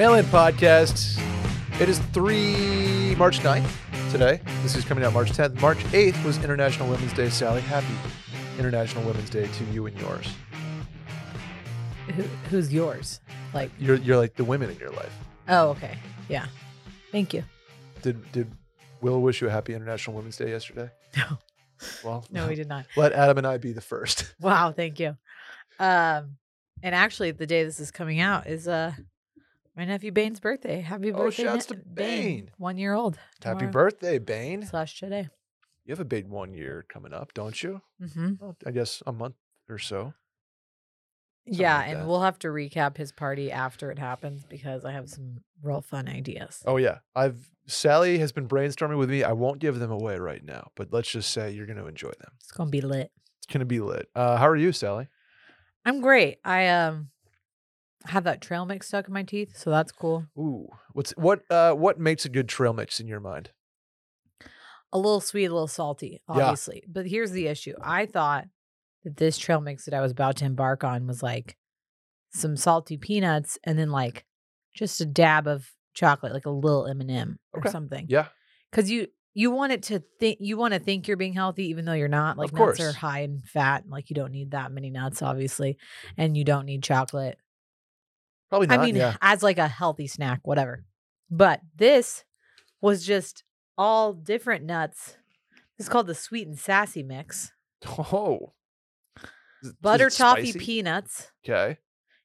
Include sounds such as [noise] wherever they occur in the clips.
Mail In Podcast. It is 3 March 9th today. This is coming out March 10th. March 8th was International Women's Day. Sally, happy International Women's Day to you and yours. Who, who's yours? Like, You're, you're like the women in your life. oh, okay. Yeah. Thank you. Did, did Will wish you a happy International Women's Day yesterday? No. Well, [laughs] No, we did not. let Adam and I be the first. Wow. Thank you. Um, and actually, the day this is coming out is uh my nephew Bane's birthday. Happy Oh, birthday, shouts Ne- to Bane. One year old. Happy tomorrow birthday, Bane. slash today. You have a big one year coming up, don't you? Mm-hmm. Well, I guess a month or so. Yeah, like and that. we'll have to recap his party after it happens because I have some real fun ideas. Oh yeah, I've Sally has been brainstorming with me. I won't give them away right now, but let's just say you're going to enjoy them. It's gonna be lit. It's going to be lit. Uh, how are you, Sally? I'm great. I um have that trail mix stuck in my teeth, so that's cool. Ooh, what's what? Uh, what makes a good trail mix in your mind? a little sweet, a little salty, Yeah. obviously. But here's the issue. I thought that this trail mix that I was about to embark on was like some salty peanuts and then like just a dab of chocolate, like a little M and m or Okay. something. Yeah, Because you you want it to think you want to think you're being healthy even though you're not. Like nuts are high in fat, and like you don't need that many nuts, obviously, and you don't need chocolate. Probably not. I mean, yeah, as like a healthy snack, whatever. But this was just all different nuts. It's called the sweet and sassy mix. oh, Is it- is Butter toffee peanuts, Okay.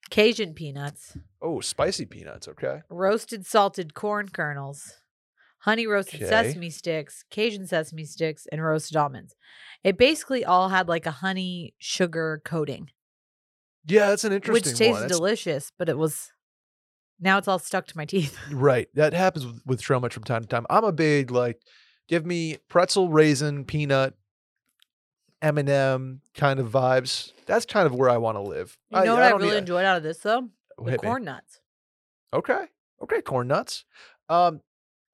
Cajun peanuts, Oh, spicy peanuts. Okay. roasted salted corn kernels, honey roasted Okay. sesame sticks, Cajun sesame sticks, and roasted almonds. It basically all had like a honey sugar coating, Yeah, that's an interesting one. which tastes one. That's- delicious, but it was now it's all stuck to my teeth. [laughs] Right. That happens with, with trail mix from time to time. I'm a big like, give me pretzel, raisin, peanut, M and m kind of vibes. That's kind of where I want to live. You know what I, don't really need- enjoyed out of this though? The hit me. corn nuts. Okay. Okay. Corn nuts. Um,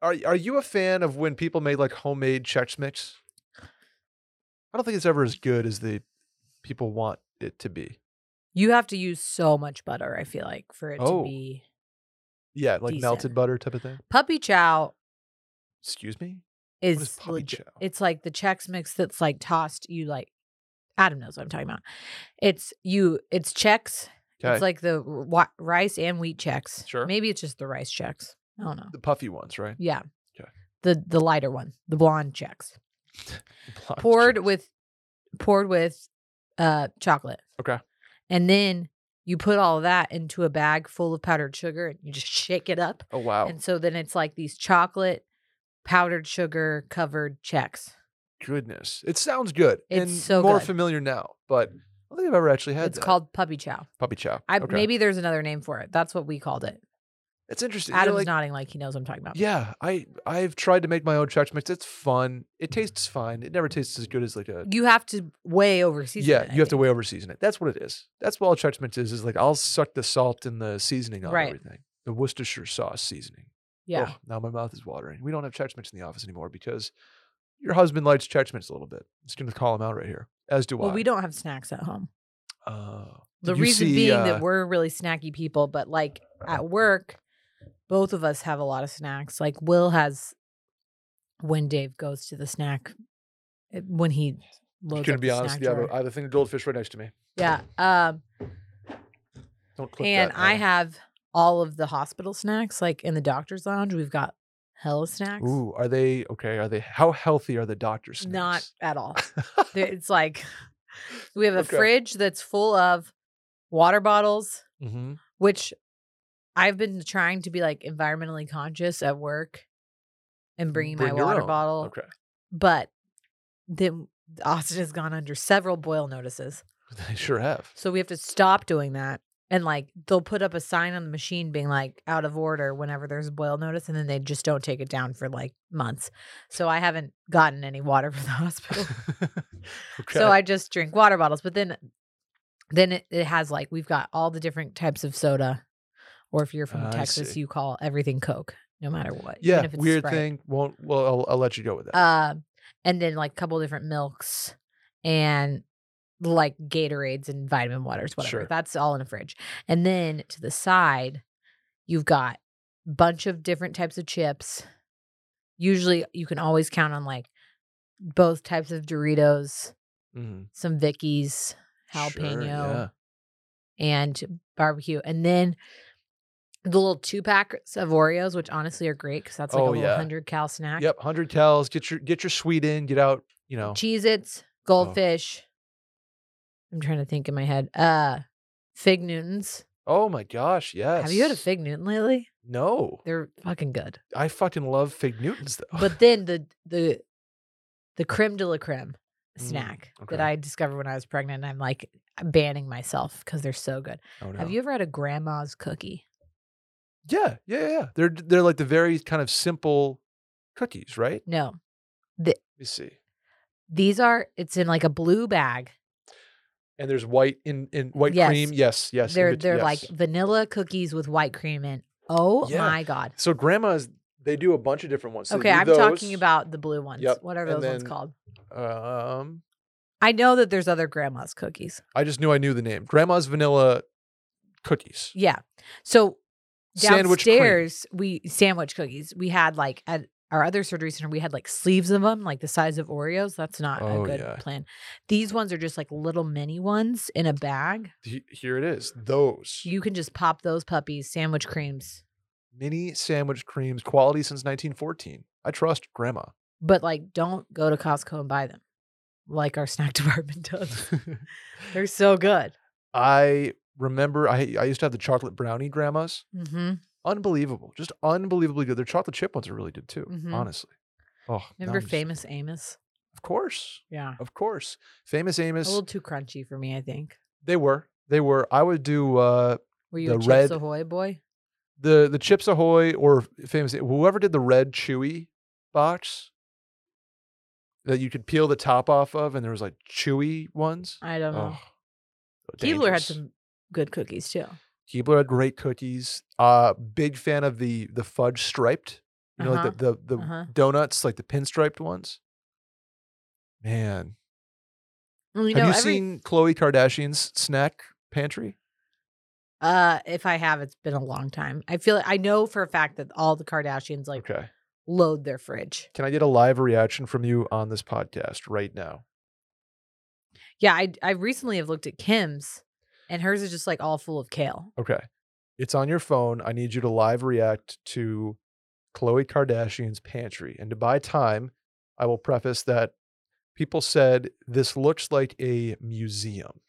are are you a fan of when people made like homemade Chex Mix? I don't think it's ever as good as the people want it to be. You have to use so much butter, I feel like, for it Oh. to be Yeah, like melted butter type of thing. puppy chow Excuse me. is, is puppy legit- chow? it's like the Chex mix that's like tossed you like Adam knows what I'm talking about. It's you it's Chex. Okay. It's like the r- rice and wheat Chex. Sure. Maybe it's just the rice Chex. I don't know. the puffy ones, right? Yeah. 'Kay. The the lighter one, the blonde Chex. [laughs] Blonde poured with poured with uh chocolate. Okay. And then you put all that into a bag full of powdered sugar and you just [laughs] shake it up. Oh wow. And so then it's like these chocolate powdered sugar covered Chex. Goodness, it sounds good. It's and so more good. familiar now, but I don't think I've ever actually had It's that. called puppy chow. puppy chow. I Okay. maybe there's another name for it. That's what we called it. It's interesting. You know, Adam's like- nodding like he knows what I'm talking about. Yeah, I I've tried to make my own Chex Mix. It's fun. It tastes fine. It never tastes as good as like a You have to way over season. yeah. it, You have to way over season it. That's what it is. That's what all Chex Mix is. Is like I'll suck the salt and the seasoning on Right. everything. The Worcestershire sauce seasoning. Yeah. Ugh, now my mouth is watering. We don't have Chex Mix in the office anymore because your husband likes Chex Mix a little bit. I'm just gonna call him out right here. As do Well, I. we don't have snacks at home. Uh, The reason see, being uh, that we're really snacky people, but like at work, both of us have a lot of snacks. Like Will has when Dave goes to the snack eh, when he loads gonna up be the honest. Yeah, I have a- I have a thing of goldfish right next to me. Yeah. [laughs] Um Don't click and that. I have all of the hospital snacks. Like in the doctor's lounge, we've got hella snacks. Ooh, are they okay? Are they how healthy are the doctor's snacks? Not at all. [laughs] It's like we have a Okay. fridge that's full of water bottles, hmm which I've been trying to be like environmentally conscious at work and mm, bringing Bring my water own. bottle. Okay. But then Austin has gone under several boil notices. [laughs] They sure have. So we have to stop doing that. And like they'll put up a sign on the machine being like out of order whenever there's a boil notice, and then they just don't take it down for like months. So I haven't gotten any water [laughs] from the hospital. [laughs] okay. So I just drink water bottles. But then then it, it has like we've got all the different types of soda. Or if you're from I Texas, you call everything Coke, no matter what. yeah, if it's weird Sprite. thing. Won't. Well, I'll, I'll let you go with that. Um, and then like a couple different milks and like Gatorades and vitamin waters, whatever. Sure. That's all in a fridge. And then to the side, you've got bunch of different types of chips. Usually, you can always count on like both types of Doritos, Mhm. some Vickies, Sure, jalapeno, yeah. and barbecue, and then the little two packs of Oreos, which honestly are great because that's like Oh, a little yeah. hundred cal snack. Yep, hundred cals. Get your get your sweet in. Get out. You know. Cheez Its, goldfish. I'm trying to think in my head. Uh Fig Newtons. Oh my gosh, yes. Have you had a Fig Newton lately? No, They're fucking good. I fucking love fig Newtons though. But then the the the creme de la creme Mm, snack okay. that I discovered when I was pregnant, I'm like banning myself because they're so good. oh, no. Have you ever had a grandma's cookie? Yeah, yeah, yeah. They're they're like the very kind of simple cookies, right? No. Let me see. These are it's in like a blue bag. And there's white in in white Yes. cream. Yes, yes. they're they're like vanilla cookies with white cream in. Oh Yeah. my god. so grandmas. They do a bunch of different ones. So okay, I'm talking about the blue ones. Yep, What are and those ones called? Um, I know that there's other grandma's cookies. I just knew I knew the name. Grandma's vanilla cookies. Yeah. So Sandwich downstairs, we sandwich cookies. We had like at our other surgery center, we had like sleeves of them, like the size of Oreos. That's not Oh, a good yeah. plan. These ones are just like little mini ones in a bag. He- Here it is. Those You can just pop those puppies, sandwich creams, mini sandwich creams, quality since 1914. I trust grandma. but like don't go to Costco and buy them like our snack [laughs] department does. [laughs] They're so good. I remember I I used to have the chocolate brownie grandmas. hmm Unbelievable. Just unbelievably good. Their chocolate chip ones are really good too, Mhm. honestly. Oh, Remember I'm just- Famous Amos? Of course. Yeah. Of course. Famous Amos. A little too crunchy for me, I think. They were. They were. I would do uh Were you The a Chips red- Ahoy boy? the the Chips Ahoy or famous whoever did the red chewy box that you could peel the top off of and there was like chewy ones. I don't know. Oh, Keebler had some good cookies too. Keebler had great cookies. Uh big fan of the the fudge striped. You know, like the the, the uh-huh. donuts, like the pinstriped ones. Man. Well, you have know, you every, seen Khloe Kardashian's snack pantry? Uh, if I have, it's been a long time. I feel I know for a fact that all the Kardashians like Okay. load their fridge. Can I get a live reaction from you on this podcast right now? Yeah, I I recently have looked at Kim's, and hers is just like all full of kale. Okay. It's on your phone. I need you to live react to Khloe Kardashian's pantry. And to buy time, I will preface that people said this looks like a museum.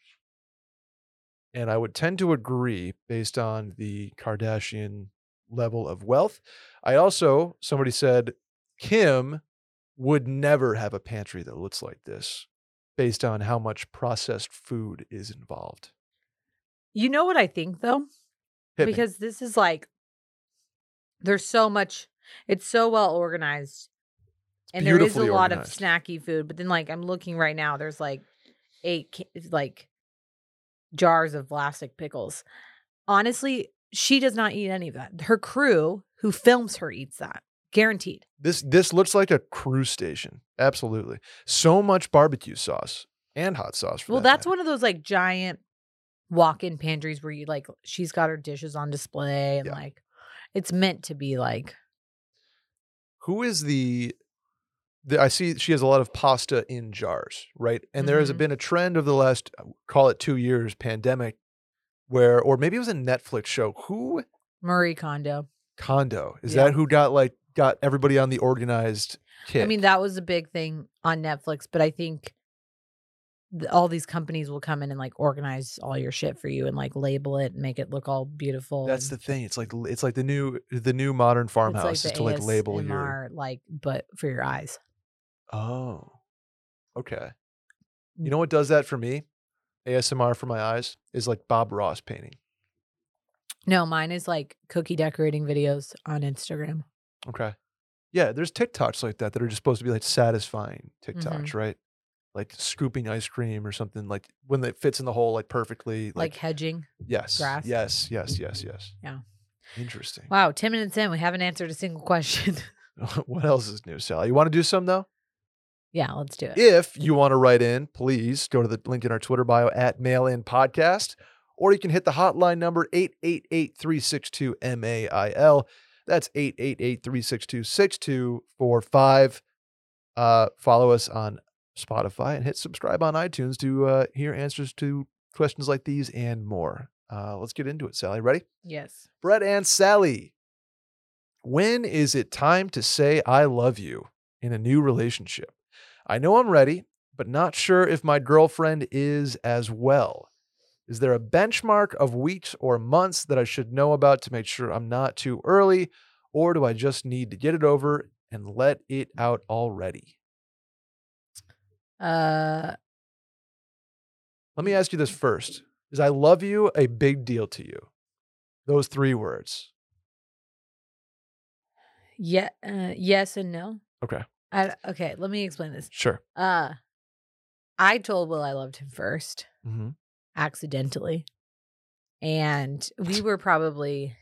And I would tend to agree based on the Kardashian level of wealth. I also, somebody said, Kim would never have a pantry that looks like this based on how much processed food is involved. You know what I think though, Hit me. because this is like there's so much. It's so well organized, and there is a lot organized. of snacky food. But then, like I'm looking right now, there's like eight like jars of plastic pickles. Honestly, she does not eat any of that. Her crew, who films her, eats that. Guaranteed. This this looks like a cruise station. Absolutely. So much barbecue sauce and hot sauce for Well, that that's matter. one of those like giant walk-in pantries where you like she's got her dishes on display and Yeah. like it's meant to be like Who is the, the I see she has a lot of pasta in jars, right? And there has Mhm. been a trend of the last uh, call it 2 years pandemic where or maybe it was a Netflix show. Who Marie Kondo. Kondo. Is Yeah. that who got like got everybody on the organized kick? I mean, that was a big thing on Netflix, but I think th- all these companies will come in and like organize all your shit for you and like label it and make it look all beautiful. that's the thing. It's like it's like the new the new modern farmhouse like is to like label your like, but for your eyes. Oh. Okay. Mm. You know what does that for me? ASMR for my eyes is like Bob Ross painting. No, mine is like cookie decorating videos on Instagram. Okay. Yeah, there's TikToks like that that are just supposed to be like satisfying TikToks, Mm-hmm. right? Like scooping ice cream or something like when it fits in the hole like perfectly. Like, Like, hedging. yes, grass. yes, yes, yes, yes. Yeah. Interesting. Wow, 10 minutes in, we haven't answered a single question. [laughs] [laughs] what else is new, Sally? You want to do some though? yeah, let's do it. If you want to write in, please go to the link in our Twitter bio at Mail In Podcast, or you can hit the hotline number 888 362 MAIL. That's 888-362-6245. Uh, follow us on Spotify and hit subscribe on iTunes to uh, hear answers to questions like these and more. Uh, let's get into it, Sally. Ready? Yes. Brett and Sally. When is it time to say I love you in a new relationship? I know I'm ready, but not sure if my girlfriend is as well. Is there a benchmark of weeks or months that I should know about to make sure I'm not too early? Or do I just need to get it over and let it out already? Uh, Let me ask you this first. Is I love you a big deal to you? Those three words. yeah. Uh, yes and no. Okay. I, okay. Let me explain this. Sure. Uh, I told Will I loved him first, hmm accidentally, and we were probably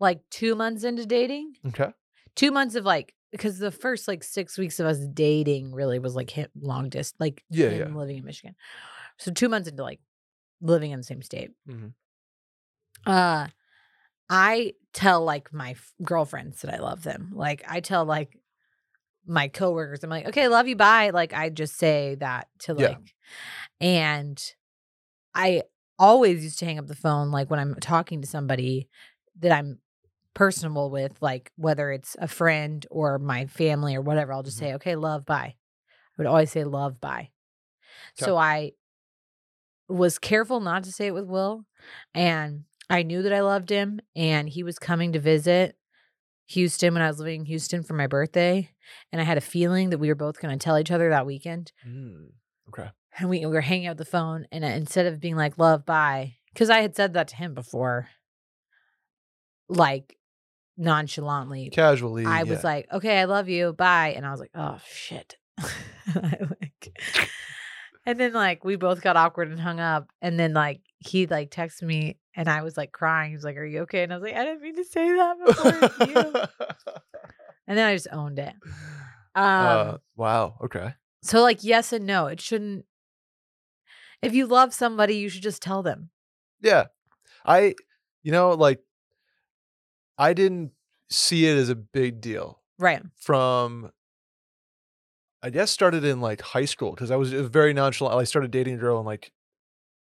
like two months into dating. Okay. Two months of like because the first like six weeks of us dating really was like him long distance, like Yeah, yeah. living in Michigan. So two months into like living in the same state. Mhm. Uh, I tell like my f- girlfriends that I love them. Like I tell like my coworkers, I'm like, okay, love you, bye. Like I just say that to Yeah. like, and I always used to hang up the phone like when I'm talking to somebody that I'm personable with, like whether it's a friend or my family or whatever. I'll just Mhm. say, okay, love, bye. I would always say love, bye. 'Kay. So I was careful not to say it with Will. And I knew that I loved him. And he was coming to visit Houston when I was living in Houston for my birthday. And I had a feeling that we were both going to tell each other that weekend. Mm, Okay. And we, we were hanging out the phone. And uh, instead of being like, love, bye, because I had said that to him before, like nonchalantly. Casually. I yeah. was like, okay, I love you. Bye. And I was like, oh, shit. [laughs] and, like, and then, like, we both got awkward and hung up. And then, like, he, like, texted me and I was, like, crying. He was like, are you okay? And I was like, I didn't mean to say that before you. [laughs] And then I just owned it. Um, uh, wow. Okay. so, like, yes and no. It shouldn't, if you love somebody, you should just tell them. Yeah. I, you know, like, I didn't see it as a big deal Right. from, I guess, started in like high school because I was, very nonchalant. I started dating a girl in like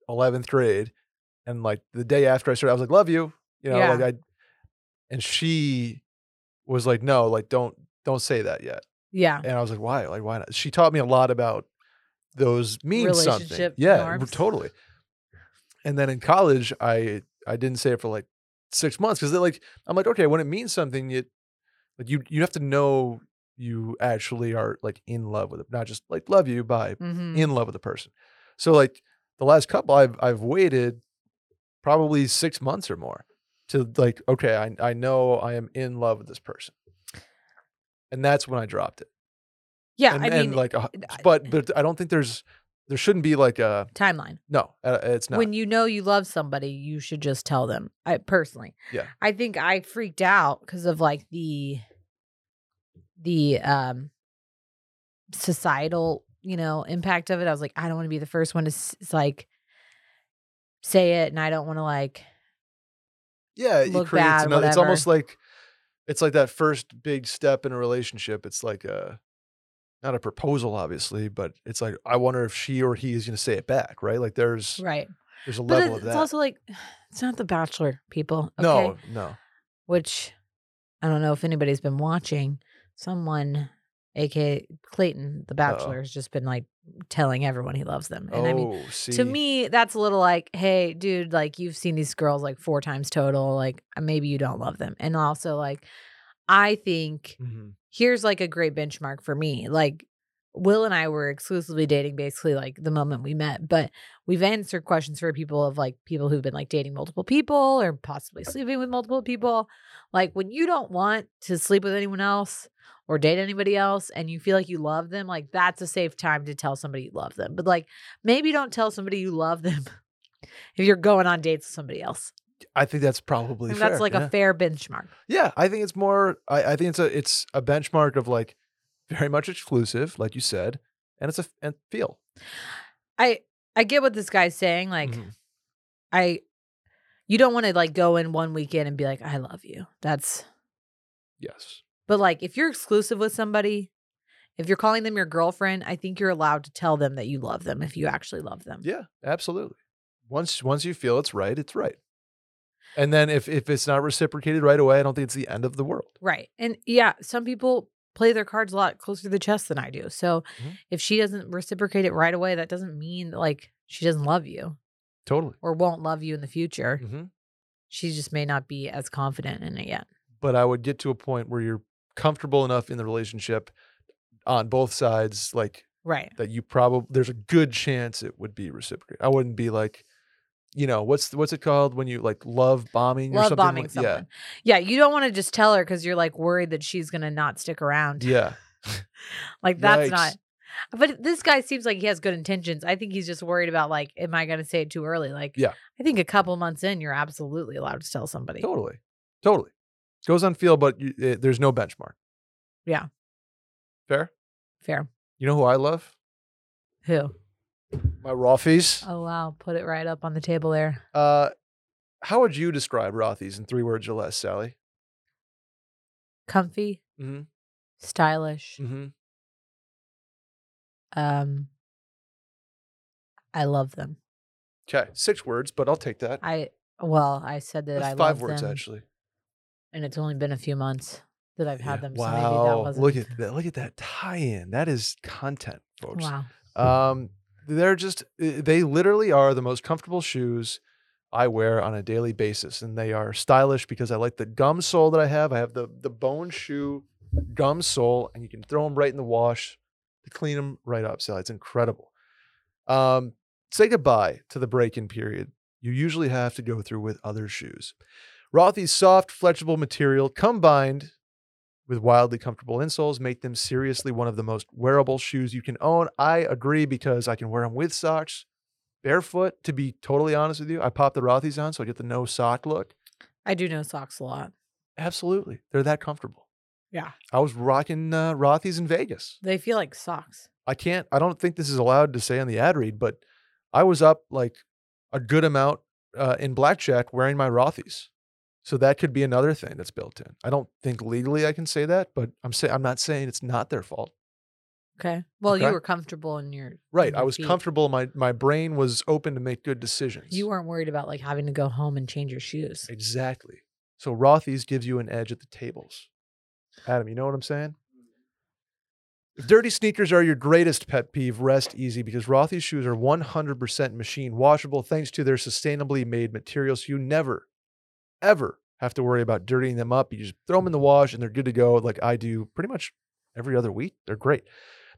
11th grade. And like the day after I started, I was like, love you. You know, like Yeah. I, and she was like, no, like, don't, don't say that yet. Yeah. And I was like, why? Like, why not? She taught me a lot about those mean something. Yeah, norms. totally. And then in college, I I didn't say it for like six months because like I'm like, okay, when it means something, it like you you have to know you actually are like in love with it, not just like love you, bye, hmm in love with the person. So like the last couple, I've I've waited probably six months or more to like, okay, I I know I am in love with this person, and that's when I dropped it. Yeah. and, I and mean, like, a, but but I don't think there's there shouldn't be like a timeline. no, uh, it's not. when you know you love somebody, you should just tell them. I personally, Yeah. I think I freaked out because of like the the um societal, you know, impact of it. I was like, I don't want to be the first one to s- like say it, and I don't want to like yeah, it look creates bad, another. It's almost like it's like that first big step in a relationship. It's like a not a proposal, obviously, but it's like I wonder if she or he is going to say it back, right? Like there's right. there's a But level of it's also like [sighs] it's not The Bachelor, people. Okay? no, no. which I don't know if anybody's been watching. Someone, aka Clayton, The Bachelor, has just been like telling everyone he loves them. And oh, I mean, see, to me, that's a little like, hey, dude, like you've seen these girls like four times total. Like uh, maybe you don't love them. And also, like, I think Mhm. here's like a great benchmark for me. Like, Will and I were exclusively dating basically like the moment we met, but we've answered questions for people of like people who've been like dating multiple people or possibly sleeping with multiple people. Like, when you don't want to sleep with anyone else or date anybody else and you feel like you love them, like that's a safe time to tell somebody you love them. But like, maybe don't tell somebody you love them [laughs] if you're going on dates with somebody else. I think that's probably And fair. that's like yeah. a fair benchmark. Yeah, I think it's more. I, I think it's a it's a benchmark of like very much exclusive, like you said, and it's a and feel. I I get what this guy's saying. Like, Mhm. I You don't want to like go in one weekend and be like, I love you. That's Yes. but like if you're exclusive with somebody, if you're calling them your girlfriend, I think you're allowed to tell them that you love them if you actually love them. Yeah, absolutely. Once once you feel it's right, it's right. And then if if it's not reciprocated right away, I don't think it's the end of the world. Right. And yeah, some people play their cards a lot closer to the chest than I do. So Mhm. if she doesn't reciprocate it right away, that doesn't mean that, like she doesn't love you Totally. or won't love you in the future. hmm She just may not be as confident in it yet. But I would get to a point where you're comfortable enough in the relationship on both sides, like Right. that you probably there's a good chance it would be reciprocated. I wouldn't be like, you know, what's what's it called when you like love bombing or Love something? bombing like- someone. Yeah. yeah you don't want to just tell her because you're like worried that she's gonna not stick around. Yeah. [laughs] Like that's Yikes. not. But this guy seems like he has good intentions. I think he's just worried about like, am I going to say it too early? Like, Yeah. I think a couple months in, you're absolutely allowed to tell somebody. Totally. Totally. Goes on feel, but you, it, there's no benchmark. Yeah. Fair. Fair. You know who I love? Who? My Rothy's. Oh wow, put it right up on the table there. Uh, how would you describe Rothy's in three words or less, Sally? Comfy, Mm-hmm. stylish. Mm-hmm. Um, I love them. Okay, six words, but I'll take that. I well, I said that That's I five words them, actually. and it's only been a few months that I've had Yeah. them. So wow, maybe that wasn't. look at that! Look at that tie-in. That is content, folks. Wow. Um, they're just uh, they literally are the most comfortable shoes I wear on a daily basis, and they are stylish because I like the gum sole that I have. I have the the bone shoe gum sole, and you can throw them right in the wash to clean them right up. So it's incredible. Um, say goodbye to the break-in period. You usually have to go through with other shoes. Rothy's soft, flexible material combined with wildly comfortable insoles make them seriously one of the most wearable shoes you can own. I agree because I can wear them with socks, barefoot. To be totally honest with you, I pop the Rothy's on so I get the no sock look. I do know socks a lot. Absolutely, they're that comfortable. Yeah. I was rocking uh, Rothy's in Vegas. They feel like socks. I can't. I don't think this is allowed to say on the ad read, but I was up like a good amount uh, in blackjack wearing my Rothy's. So that could be another thing that's built in. I don't think legally I can say that, but I'm saying I'm not saying it's not their fault. Okay. Well, Okay. you were comfortable in your in Right. I was feet. comfortable. My my brain was open to make good decisions. You weren't worried about like having to go home and change your shoes. exactly. So Rothy's gives you an edge at the tables. Adam, you know what I'm saying? If dirty sneakers are your greatest pet peeve, rest easy because Rothy's shoes are 100% machine washable thanks to their sustainably made materials. You never, ever have to worry about dirtying them up. You just throw them in the mm-hmm. wash and they're good to go, like I do pretty much every other week. They're great.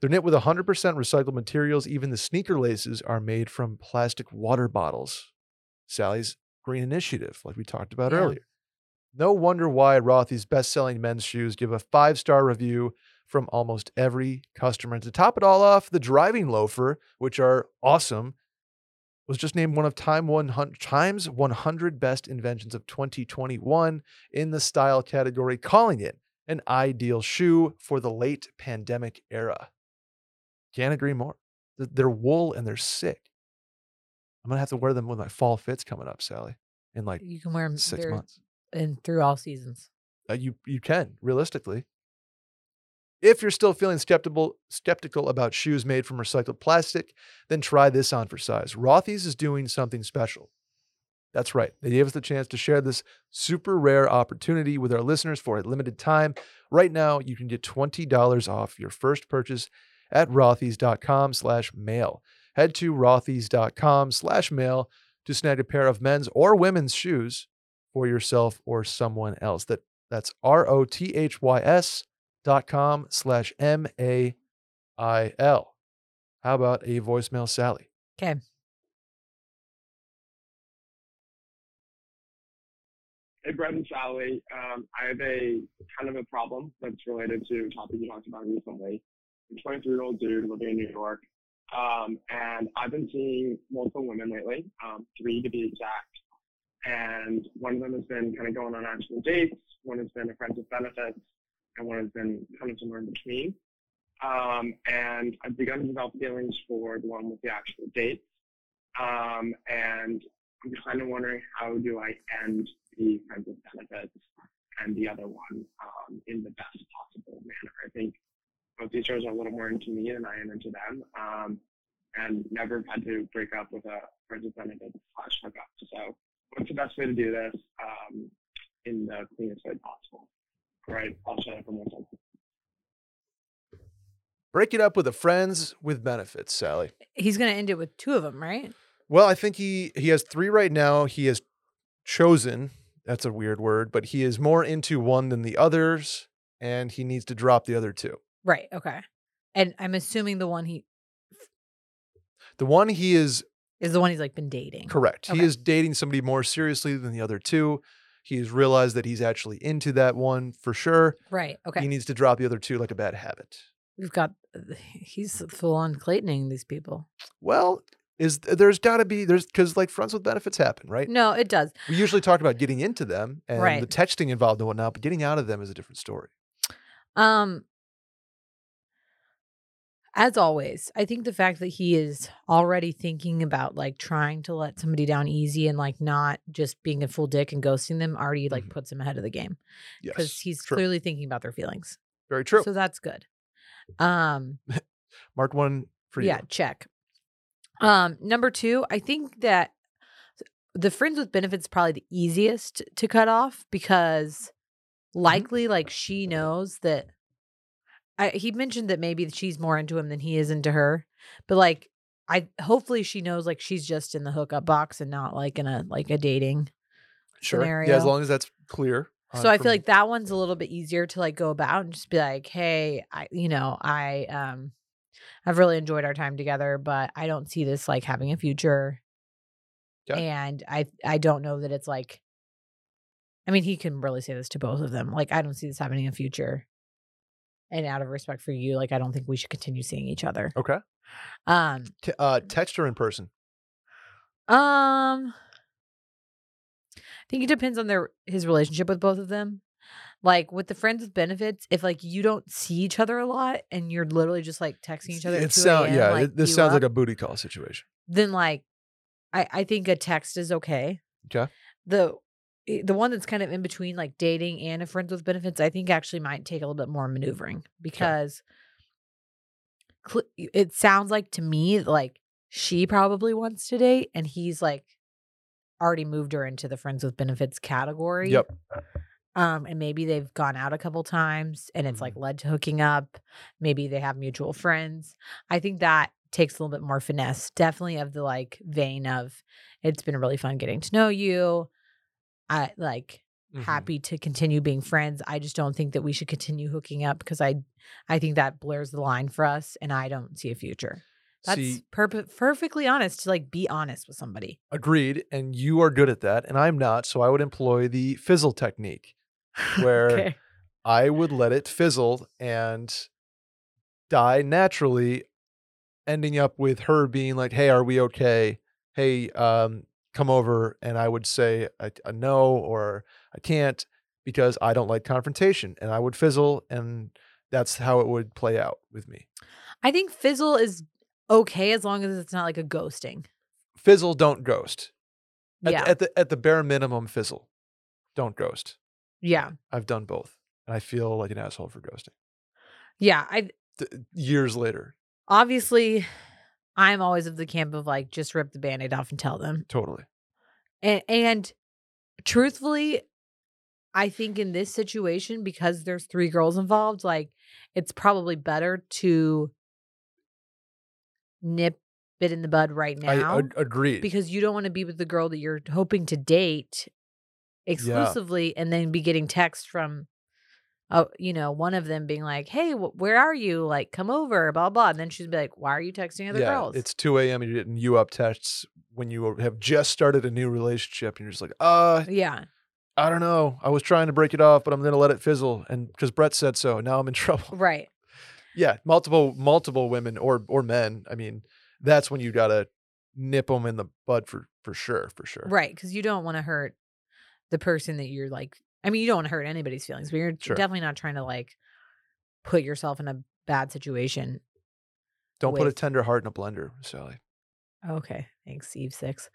They're knit with 100% recycled materials. Even the sneaker laces are made from plastic water bottles. Sally's Green Initiative, like we talked about Yeah. earlier. No wonder why Rothy's best selling men's shoes give a five star review from almost every customer. And to top it all off, the driving loafer, which are awesome, was just named one of Time 100, Time's 100 best inventions of 2021 in the style category, calling it an ideal shoe for the late pandemic era. Can't agree more. They're wool and they're sick. I'm gonna have to wear them with my fall fits coming up, Sally, in like You can wear them six months. and through all seasons. Uh, you you can realistically. If you're still feeling skeptical skeptical about shoes made from recycled plastic, then try this on for size. Rothy's is doing something special. That's right. They gave us the chance to share this super rare opportunity with our listeners for a limited time. Right now, you can get $20 off your first purchase at rothys.com slash mail. Head to rothys.com slash mail to snag a pair of men's or women's shoes for yourself or someone else. That that's R O T H Y S dot com slash M A I L. How about a voicemail, Sally? Okay. Hey, Brett and Sally. Um, I have a kind of a problem that's related to a topic you talked about recently. I'm a 23 year old dude living in New York. Um, and I've been seeing multiple women lately, um, three to be exact. And one of them has been kind of going on actual dates, one has been a friend with benefits, and one has been kind of somewhere in between. Um, and I've begun to develop feelings for the one with the actual dates. Um, and I'm kind of wondering how do I end the friends with benefits and the other one um, in the best possible manner. I think both these shows are a little more into me than I am into them, um, and never had to break up with a friends with benefits slash hookup. So, what's the best way to do this um, in the cleanest way possible? All right, I'll shut up for one second. Break it up with a friends with benefits, Sally. He's gonna end it with two of them, right? Well, I think he he has three right now. He has chosen. That's a weird word, but he is more into one than the others, and he needs to drop the other two. Right. Okay. And I'm assuming the one he The one he is is the one he's like been dating. correct. He is dating somebody more seriously than the other two. He has realized that he's actually into that one for sure. Right. Okay. He needs to drop the other two like a bad habit. We've got he's full on Claytoning these people. Well, is there's got to be there's because like friends with benefits happen, right? No, it does. We usually talk about getting into them and the texting involved and whatnot, but getting out of them is a different story. Um as always, I think the fact that he is already thinking about like trying to let somebody down easy and like not just being a full dick and ghosting them already like Mhm. puts him ahead of the game Yes, because he's true. clearly thinking about their feelings. very true. So that's good. Um [laughs] Mark one for you. yeah, check. Um number 2, I think that the friends with benefits is probably the easiest to cut off because Mm-hmm. likely like she knows that I, he mentioned that maybe she's more into him than he is into her but like i hopefully she knows like she's just in the hookup box and not like in a like a dating sure. Yeah, as long as that's clear. so uh, i feel like that one's a little bit easier to like go about and just be like hey i you know i um i've really enjoyed our time together but i don't see this like having a future Okay. and i i don't know that it's like i mean he can really say this to both of them like i don't see this having a future and out of respect for you like i don't think we should continue seeing each other okay. um T- uh, text or in person. um I think it depends on their his relationship with both of them. Like with the friends with benefits, if like you don't see each other a lot and you're literally just like texting each other, It 2 sound, a.m., yeah. like, it- this sounds like a booty call situation. then like I I think a text is okay. Okay. The the one that's kind of in between like dating and a friends with benefits, I think actually might take a little bit more maneuvering because cl- it sounds like to me like she probably wants to date and he's like already moved her into the friends with benefits category. Yep. Um, and maybe they've gone out a couple times and it's like Mm-hmm. led to hooking up. Maybe they have mutual friends. I think that takes a little bit more finesse, definitely of the like vein of it's been really fun getting to know you. I like Mhm. happy to continue being friends. I just don't think that we should continue hooking up because I I think that blurs the line for us and I don't see a future. That's See, perp- perfectly honest to like be honest with somebody. agreed. And you are good at that, and I'm not. So I would employ the fizzle technique, [laughs] where okay. I would let it fizzle and die naturally, ending up with her being like, "Hey, are we okay? Hey, um, come over." And I would say a, a uh, no or I can't because I don't like confrontation, and I would fizzle, and that's how it would play out with me. I think fizzle is okay as long as it's not like a ghosting. Fizzle, don't ghost. At, yeah. the, at the at the bare minimum, fizzle, don't ghost. yeah. I've done both, and I feel like an asshole for ghosting. Yeah. I Th- years later, obviously I'm always of the camp of like just rip the band-aid off and tell them. totally. And and truthfully, I think in this situation, because there's three girls involved, like it's probably better to nip it in the bud right I now ag- agreed. because you don't want to be with the girl that you're hoping to date exclusively and then be getting text from uh, you know one of them being like hey wh- where are you like come over blah blah and then she'd be like why are you texting other yeah, girls it's 2 a.m. and you're getting you up texts when you have just started a new relationship and you're just like, uh, yeah I don't know. I was trying to break it off, but I'm gonna let it fizzle. And because Brett said so, now I'm in [laughs] trouble. right yeah, multiple multiple women or or men. I mean, that's when you gotta nip them in the bud for for sure, for sure. right because you don't want to hurt the person that you're like i mean you don't want to hurt anybody's feelings but you're Sure. definitely not trying to like put yourself in a bad situation Don't put a tender heart in a blender, Sally. Okay, thanks, Eve six.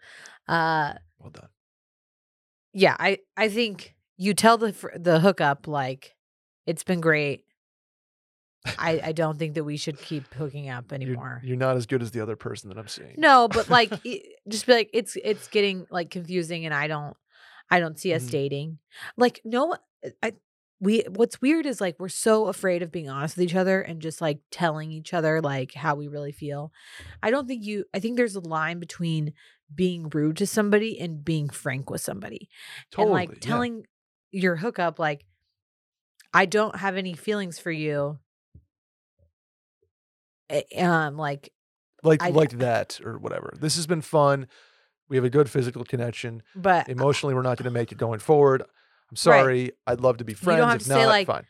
Uh, Well done. yeah, I I think you tell the the hookup like it's been great. I I don't think that we should keep hooking up You're, anymore. you're not as good as the other person that I'm seeing. No, but like [laughs] just be like it's it's getting like confusing and I don't I don't see us Mhm. dating. Like no uh, I we what's weird is like we're so afraid of being honest with each other and just like telling each other like how we really feel. I don't think you I think there's a line between being rude to somebody and being frank with somebody. totally. and like yeah. telling your hookup like I don't have any feelings for you. Eh, Um like like I- like that or whatever. This has been fun. We have a good physical connection. but Emotionally, we're not going to make it going forward. I'm sorry. I'd love to be friends. You don't have if to say, not, like, fine.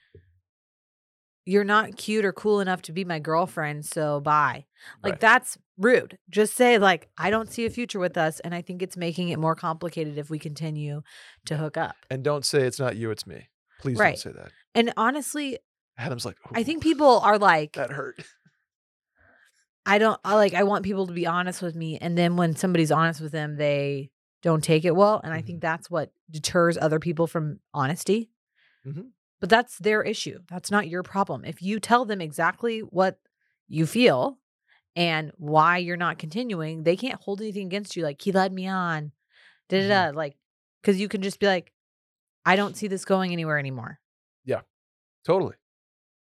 you're not cute or cool enough to be my girlfriend, so bye. Like Right. that's rude. Just say like I don't see a future with us and I think it's making it more complicated if we continue to hook up. And don't say it's not you, it's me. Please Right. don't say that. And honestly, Adam's like, I think people are like that hurt. I don't I like I want people to be honest with me and then when somebody's honest with them they don't take it well and I Mm-hmm. think that's what deters other people from honesty. Mhm. But that's their issue. That's not your problem. If you tell them exactly what you feel and why you're not continuing, they can't hold anything against you like he led me on. Da da da like cuz you can just be like I don't see this going anywhere anymore. Yeah. Totally.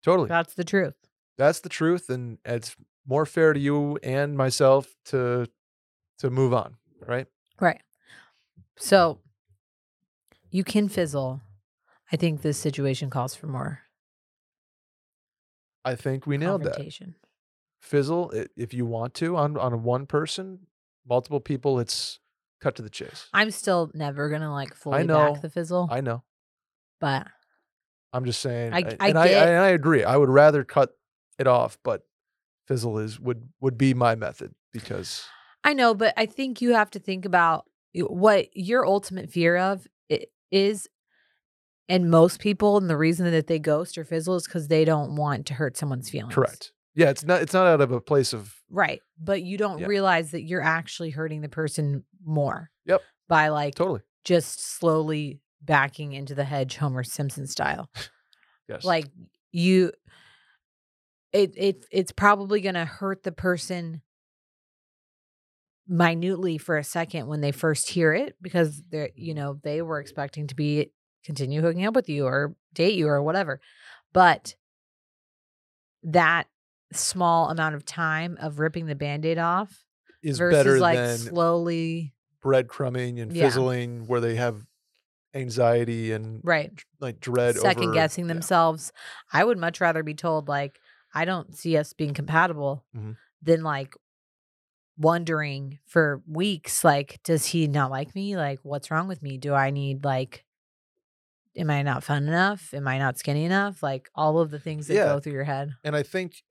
Totally. That's the truth. That's the truth. And it's more fair to you and myself to to move on. Right. Right. So you can fizzle. I think this situation calls for more I think we nailed that. Fizzle i- if you want to on on one person, multiple people, it's cut to the chase. I'm still never gonna like fully know. back the fizzle, I know. but I'm just saying, I- I, I and I, get- and I agree. I would rather cut it off, but fizzle is would would be my method because I know. But I think you have to think about what your ultimate fear of is, and most people, and the reason that they ghost or fizzle is because they don't want to hurt someone's feelings. correct. Yeah, it's not it's not out of a place of Right. But you don't Yeah. realize that you're actually hurting the person more. Yep. By like totally just slowly backing into the hedge Homer Simpson style. [laughs] yes. Like you it it it's probably going to hurt the person minutely for a second when they first hear it because they're you know they were expecting to be continue hooking up with you or date you or whatever but that small amount of time of ripping the band-aid off is versus better like than slowly breadcrumbing and Yeah. fizzling where they have anxiety and right like dread second over, guessing yeah. themselves. I would much rather be told like I don't see us being compatible Mhm. than like wondering for weeks like does he not like me? Like what's wrong with me? Do I need like am I not fun enough? Am I not skinny enough? Like all of the things that Yeah. go through your head. And I think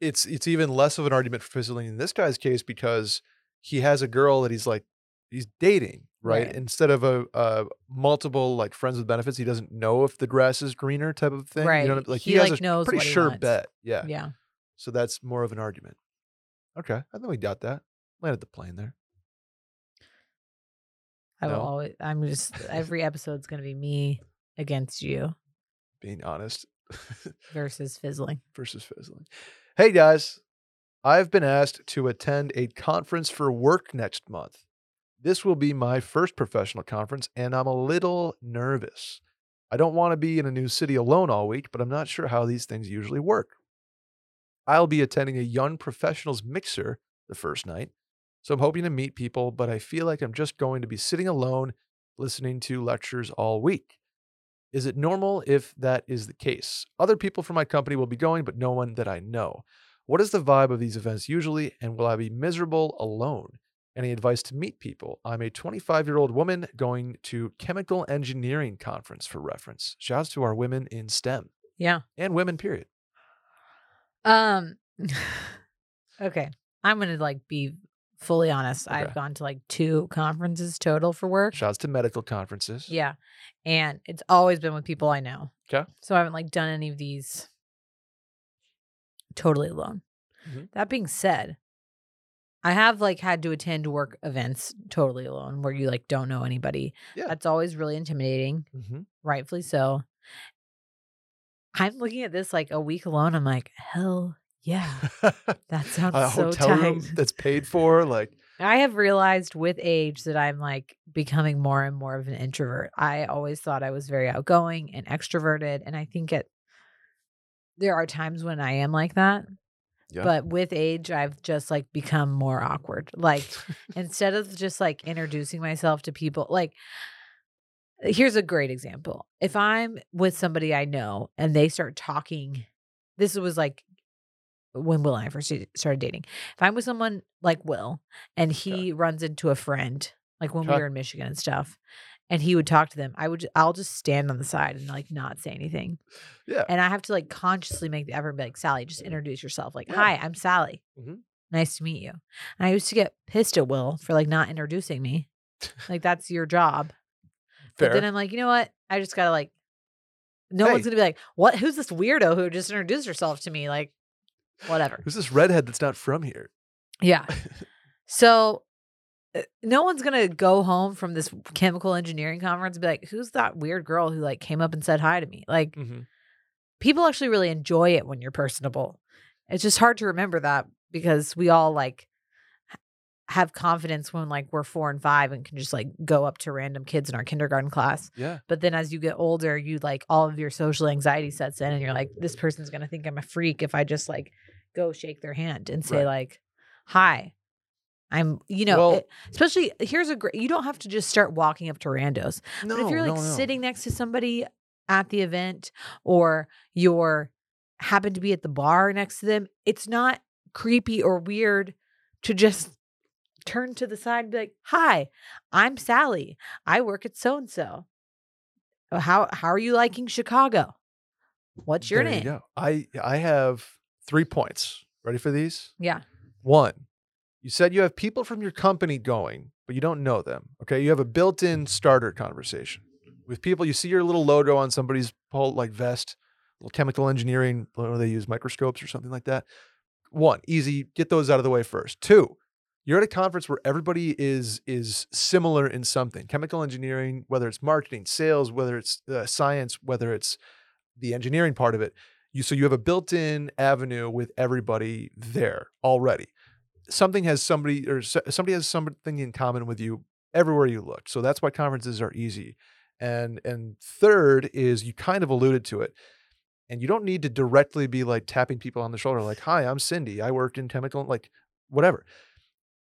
it's it's even less of an argument for fizzling in this guy's case because he has a girl that he's like he's dating, right? Right. Instead of a, a multiple like friends with benefits, he doesn't know if the grass is greener type of thing. Right. You know, like He, he, has like, a knows pretty sure wants. bet. Yeah. Yeah. So that's more of an argument. Okay. I think we got that. Landed the plane there. I will always I'm just [laughs] every episode's gonna be me against you Being honest [laughs] versus fizzling. versus fizzling. Hey guys, I've been asked to attend a conference for work next month. This will be my first professional conference, and I'm a little nervous. I don't want to be in a new city alone all week, but I'm not sure how these things usually work. I'll be attending a young professionals mixer the first night, so I'm hoping to meet people, but I feel like I'm just going to be sitting alone listening to lectures all week. Is it normal if that is the case? Other people from my company will be going, but no one that I know. What is the vibe of these events usually, and will I be miserable alone? Any advice to meet people? I'm a 25 year old woman going to chemical engineering conference for reference. Shouts to our women in STEM Yeah. and women, period. Um [laughs] okay. I'm gonna like be fully honest. Okay. I've gone to like two conferences total for work. Shouts to medical conferences. Yeah. And it's always been with people I know. 'Kay. So I haven't like done any of these totally alone. Mhm. That being said, I have like had to attend work events totally alone where you like don't know anybody. Yeah. That's always really intimidating, Mhm. rightfully so. I'm looking at this like a week alone. I'm like, hell yeah. [laughs] That sounds a so hotel tight. room that's paid for. Like, [laughs] I have realized with age that I'm like becoming more and more of an introvert. I always thought I was very outgoing and extroverted. And I think it there are times when I am like that. Yeah. But with age, I've just like become more awkward. Like [laughs] instead of just like introducing myself to people, like here's a great example. If I'm with somebody I know and they start talking, this was like when Will and I first started dating. If I'm with someone like Will and he runs into a friend, like when we were in Michigan and stuff, and he would talk to them, I would I'll just stand on the side and like not say anything. yeah. And I have to like consciously make the effort and be like, Sally, just introduce yourself. Like, Yeah. hi, I'm Sally. Mhm. Nice to meet you. And I used to get pissed at Will for like not introducing me. Like, that's your job. Fair. But then I'm like, you know what? I just gotta like no one's gonna be like, what who's this weirdo who just introduced herself to me? Like, whatever. Who's this redhead that's not from here? Yeah. [laughs] So no one's gonna go home from this chemical engineering conference and be like, who's that weird girl who like came up and said hi to me? Like Mhm. people actually really enjoy it when you're personable. It's just hard to remember that because we all like have confidence when like we're four and five and can just like go up to random kids in our kindergarten class. Yeah. But then as you get older, you like all of your social anxiety sets in and you're like, this person's gonna think I'm a freak if I just like go shake their hand and say Right. like, hi. I'm, you know, Well- it- especially here's a great, you don't have to just start walking up to randos. No, But if you're like no, no. sitting next to somebody at the event or you're happen to be at the bar next to them, it's not creepy or weird to just [laughs] turn to the side and be like, "Hi, I'm Sally. I work at so and so. How how are you liking Chicago? What's your There name?" You. I I have three points. Ready for these? Yeah. One, you said you have people from your company going, but you don't know them. Okay. You have a built in starter conversation with people. You see your little logo on somebody's pole, like vest, little chemical engineering, they use? Microscopes or something like that. One, easy, get those out of the way first. Two, you're at a conference where everybody is is similar in something chemical engineering whether it's marketing sales whether it's uh, science whether it's the engineering part of it you so you have a built-in avenue with everybody there already something has somebody or somebody has something in common with you everywhere you look so that's why conferences are easy. And and third is you kind of alluded to it and you don't need to directly be like tapping people on the shoulder like hi i'm cindy. I work in chemical like whatever.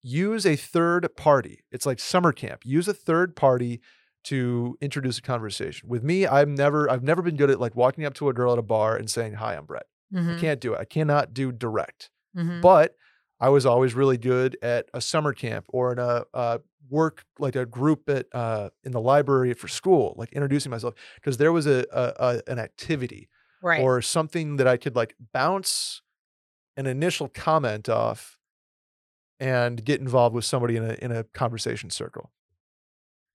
Use a third party. It's like summer camp. Use a third party to introduce a conversation. With me i'm never i've never been good at like walking up to a girl at a bar and saying hi i'm brett. I Mhm, can't do it. I cannot do direct. Mhm. but I was always really good at a summer camp or in a uh, work like a group at uh, in the library for school, like introducing myself because there was a, a, a an activity Right. or something that I could like bounce an initial comment off and get involved with somebody in a in a conversation circle.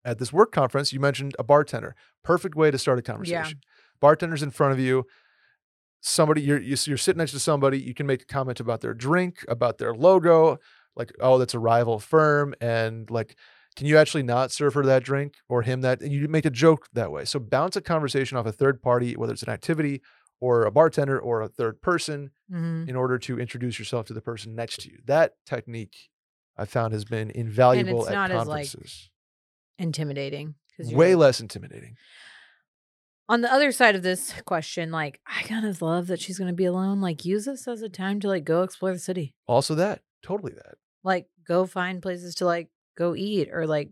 At this work conference, you mentioned a bartender. Perfect way to start a conversation. Bartender's in front of you. Somebody you're you're sitting next to somebody. You can make a comment about their drink, about their logo, like oh that's a rival firm, and like can you actually not serve her that drink or him that? And you make a joke that way. So bounce a conversation off a third party, whether it's an activity or a bartender or a third person, Mhm. in order to introduce yourself to the person next to you. That technique I found has been invaluable at not as, like, conferences. intimidating. Way like- less intimidating. On the other side of this question, like I kind of love that she's going to be alone. Like use this as a time to like go explore the city. Also, that totally that. Like go find places to like go eat or like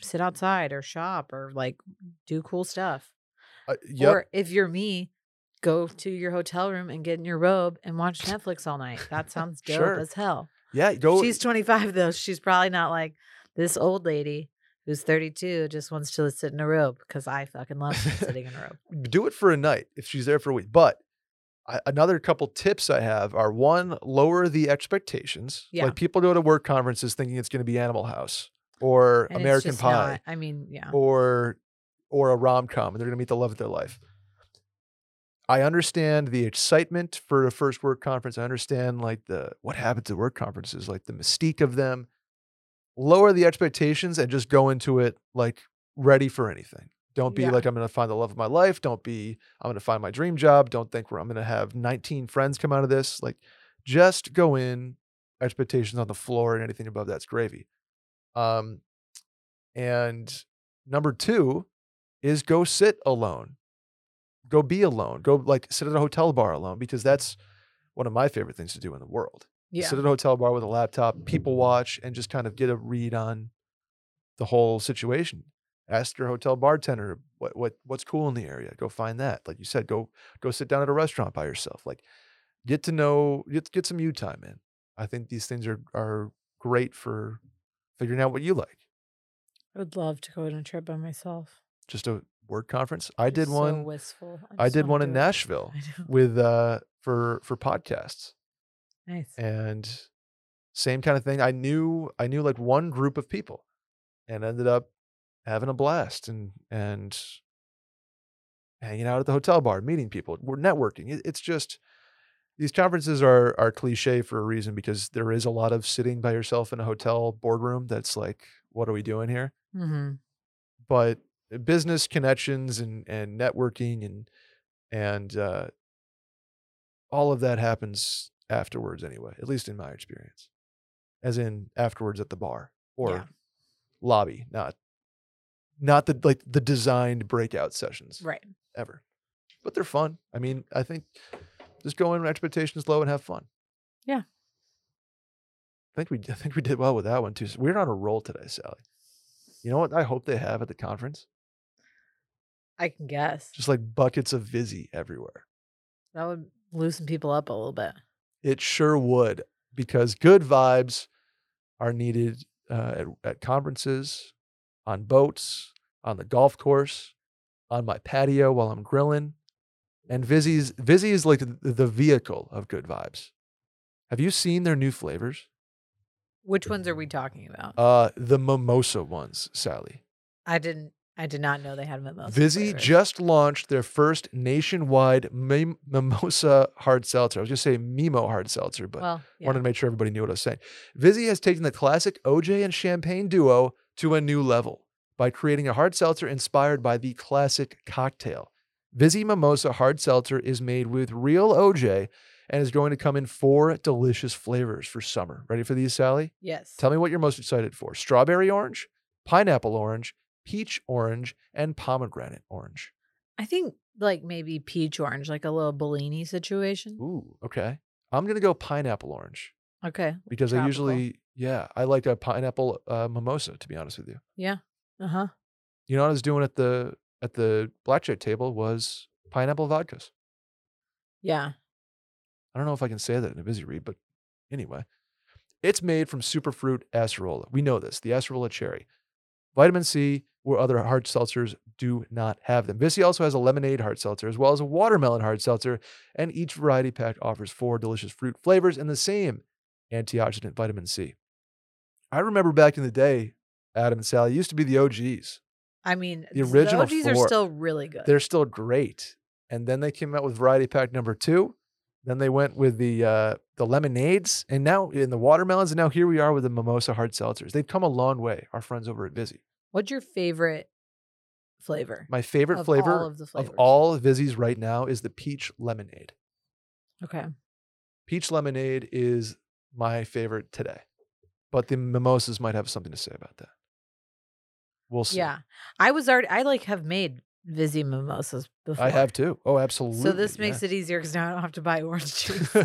sit outside or shop or like do cool stuff. Uh, yep. Or if you're me, go to your hotel room and get in your robe and watch Netflix all night. That sounds dope Sure. as hell. yeah. Go. She's 25 though. She's probably not like this old lady who's 32 just wants to sit in a robe because I fucking love [laughs] sitting in a robe. do it for a night if she's there for a week. But I, another couple tips I have are one, lower the expectations. Yeah. Like people go to work conferences thinking it's going to be Animal House or And American Pie not- I mean, yeah. or or a rom com, and they're going to meet the love of their life. I understand the excitement for a first work conference. I understand like the what happens at work conferences, like the mystique of them. Lower the expectations and just go into it like ready for anything. Don't be Yeah. like I'm going to find the love of my life. Don't be I'm going to find my dream job. Don't think where I'm going to have 19 friends come out of this. Like just go in expectations on the floor and anything above that's gravy. Um and number 2 is go sit alone. Go be alone. Go like sit at a hotel bar alone because that's one of my favorite things to do in the world. Yeah. Sit at a hotel bar with a laptop, people watch, and just kind of get a read on the whole situation. Ask your hotel bartender what what what's cool in the area. Go find that. Like you said, go go sit down at a restaurant by yourself. Like get to know get get some you time in. I think these things are are great for figuring out what you like. I would love to go on a trip by myself. Just a work conference. I did so one. wistful. I just did one in. Nashville [laughs] with uh for for podcasts. Nice. and same kind of thing i knew i knew like one group of people and ended up having a blast and and hanging out at the hotel bar meeting people we're networking it's just these conferences are are cliche for a reason because there is a lot of sitting by yourself in a hotel boardroom that's like what are we doing here hmm but business connections and and networking and and uh all of that happens afterwards anyway at least in my experience as in afterwards at the bar or Yeah. lobby not not the like the designed breakout sessions Right. ever but they're fun i mean i think just go in with expectations low and have fun Yeah. i think we i think we did well with that one too we're on a roll today sally you know what i hope they have at the conference I can guess. just like buckets of Vizzy everywhere. That would loosen people up a little bit. It sure would, because good vibes are needed uh, at, at conferences, on boats, on the golf course, on my patio while I'm grilling. And Vizzy's Vizzy is like the, the vehicle of good vibes. Have you seen their new flavors? Which ones are we talking about? Uh, the mimosa ones, Sally. I didn't. I did not know they had mimosa. Vizzy flavors. just launched their first nationwide mim- mimosa hard seltzer. I was going to say Mimo hard seltzer, but well, yeah. wanted to make sure everybody knew what I was saying. Vizzy has taken the classic OJ and champagne duo to a new level by creating a hard seltzer inspired by the classic cocktail. Vizzy Mimosa Hard Seltzer is made with real OJ and is going to come in four delicious flavors for summer. Ready for these, Sally? yes. Tell me what you're most excited for strawberry orange, pineapple orange, peach orange, and pomegranate orange. I think like maybe peach orange, like a little Bellini situation. Ooh, okay. I'm going to go pineapple orange. Okay. because I usually, yeah, I like a pineapple uh, mimosa. To be honest with you, Yeah. Uh huh. you know what I was doing at the at the blackjack table was pineapple vodkas. Yeah. I don't know if I can say that in a Vizzy read, but anyway, it's made from superfruit acerola. We know this, the acerola cherry, vitamin C, where other hard seltzers do not have them. Vizzy also has a lemonade hard seltzer as well as a watermelon hard seltzer, and each variety pack offers four delicious fruit flavors and the same antioxidant vitamin C. I remember back in the day, Adam and Sally used to be the OGs. I mean, The original OGs are still really good. They're still great. And then they came out with variety pack number two. Then they went with the uh, the lemonades, and now in the watermelons, and now here we are with the mimosa hard seltzers. They've come a long way. Our friends over at Vizzy. What's your favorite flavor? My favorite Of flavor all of the flavors. all Vizzy's right now is the peach lemonade. Okay. Peach lemonade is my favorite today, but the mimosas might have something to say about that. We'll see. Yeah. I was already, I like have made Vizzy mimosas before. I have too. Oh, absolutely. So this makes yeah. it easier because now I don't have to buy orange [laughs] juice.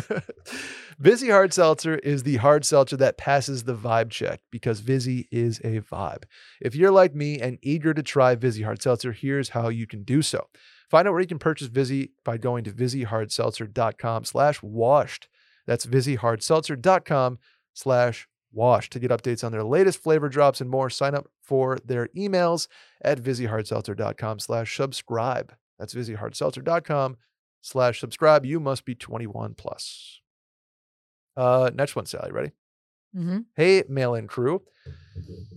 Vizzy Hard Seltzer is the hard seltzer that passes the vibe check because Vizzy is a vibe. If you're like me and eager to try Vizzy Hard Seltzer, here's how you can do so. Find out where you can purchase Vizzy by going to VizzyHardSeltzer.com slash washed. That's VizzyHardSeltzer.com slash washed. To get updates on their latest flavor drops and more, sign up for their emails at VizzyHardSeltzer.com slash subscribe. That's VizzyHardSeltzer.com slash subscribe. You must be 21 plus. Uh, next one, Sally. Ready? Mm-hmm. Hey, mail in crew.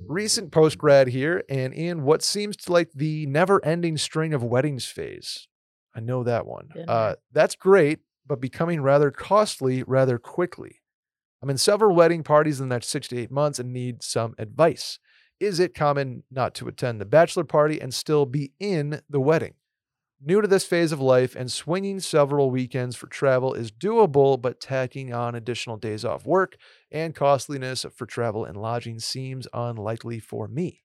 Recent post grad here, and in what seems to like the never ending string of weddings phase. I know that one. Uh, that's great, but becoming rather costly rather quickly. I'm in several wedding parties in the next six to eight months and need some advice. Is it common not to attend the bachelor party and still be in the wedding? New to this phase of life and swinging several weekends for travel is doable, but tacking on additional days off work and costliness for travel and lodging seems unlikely for me.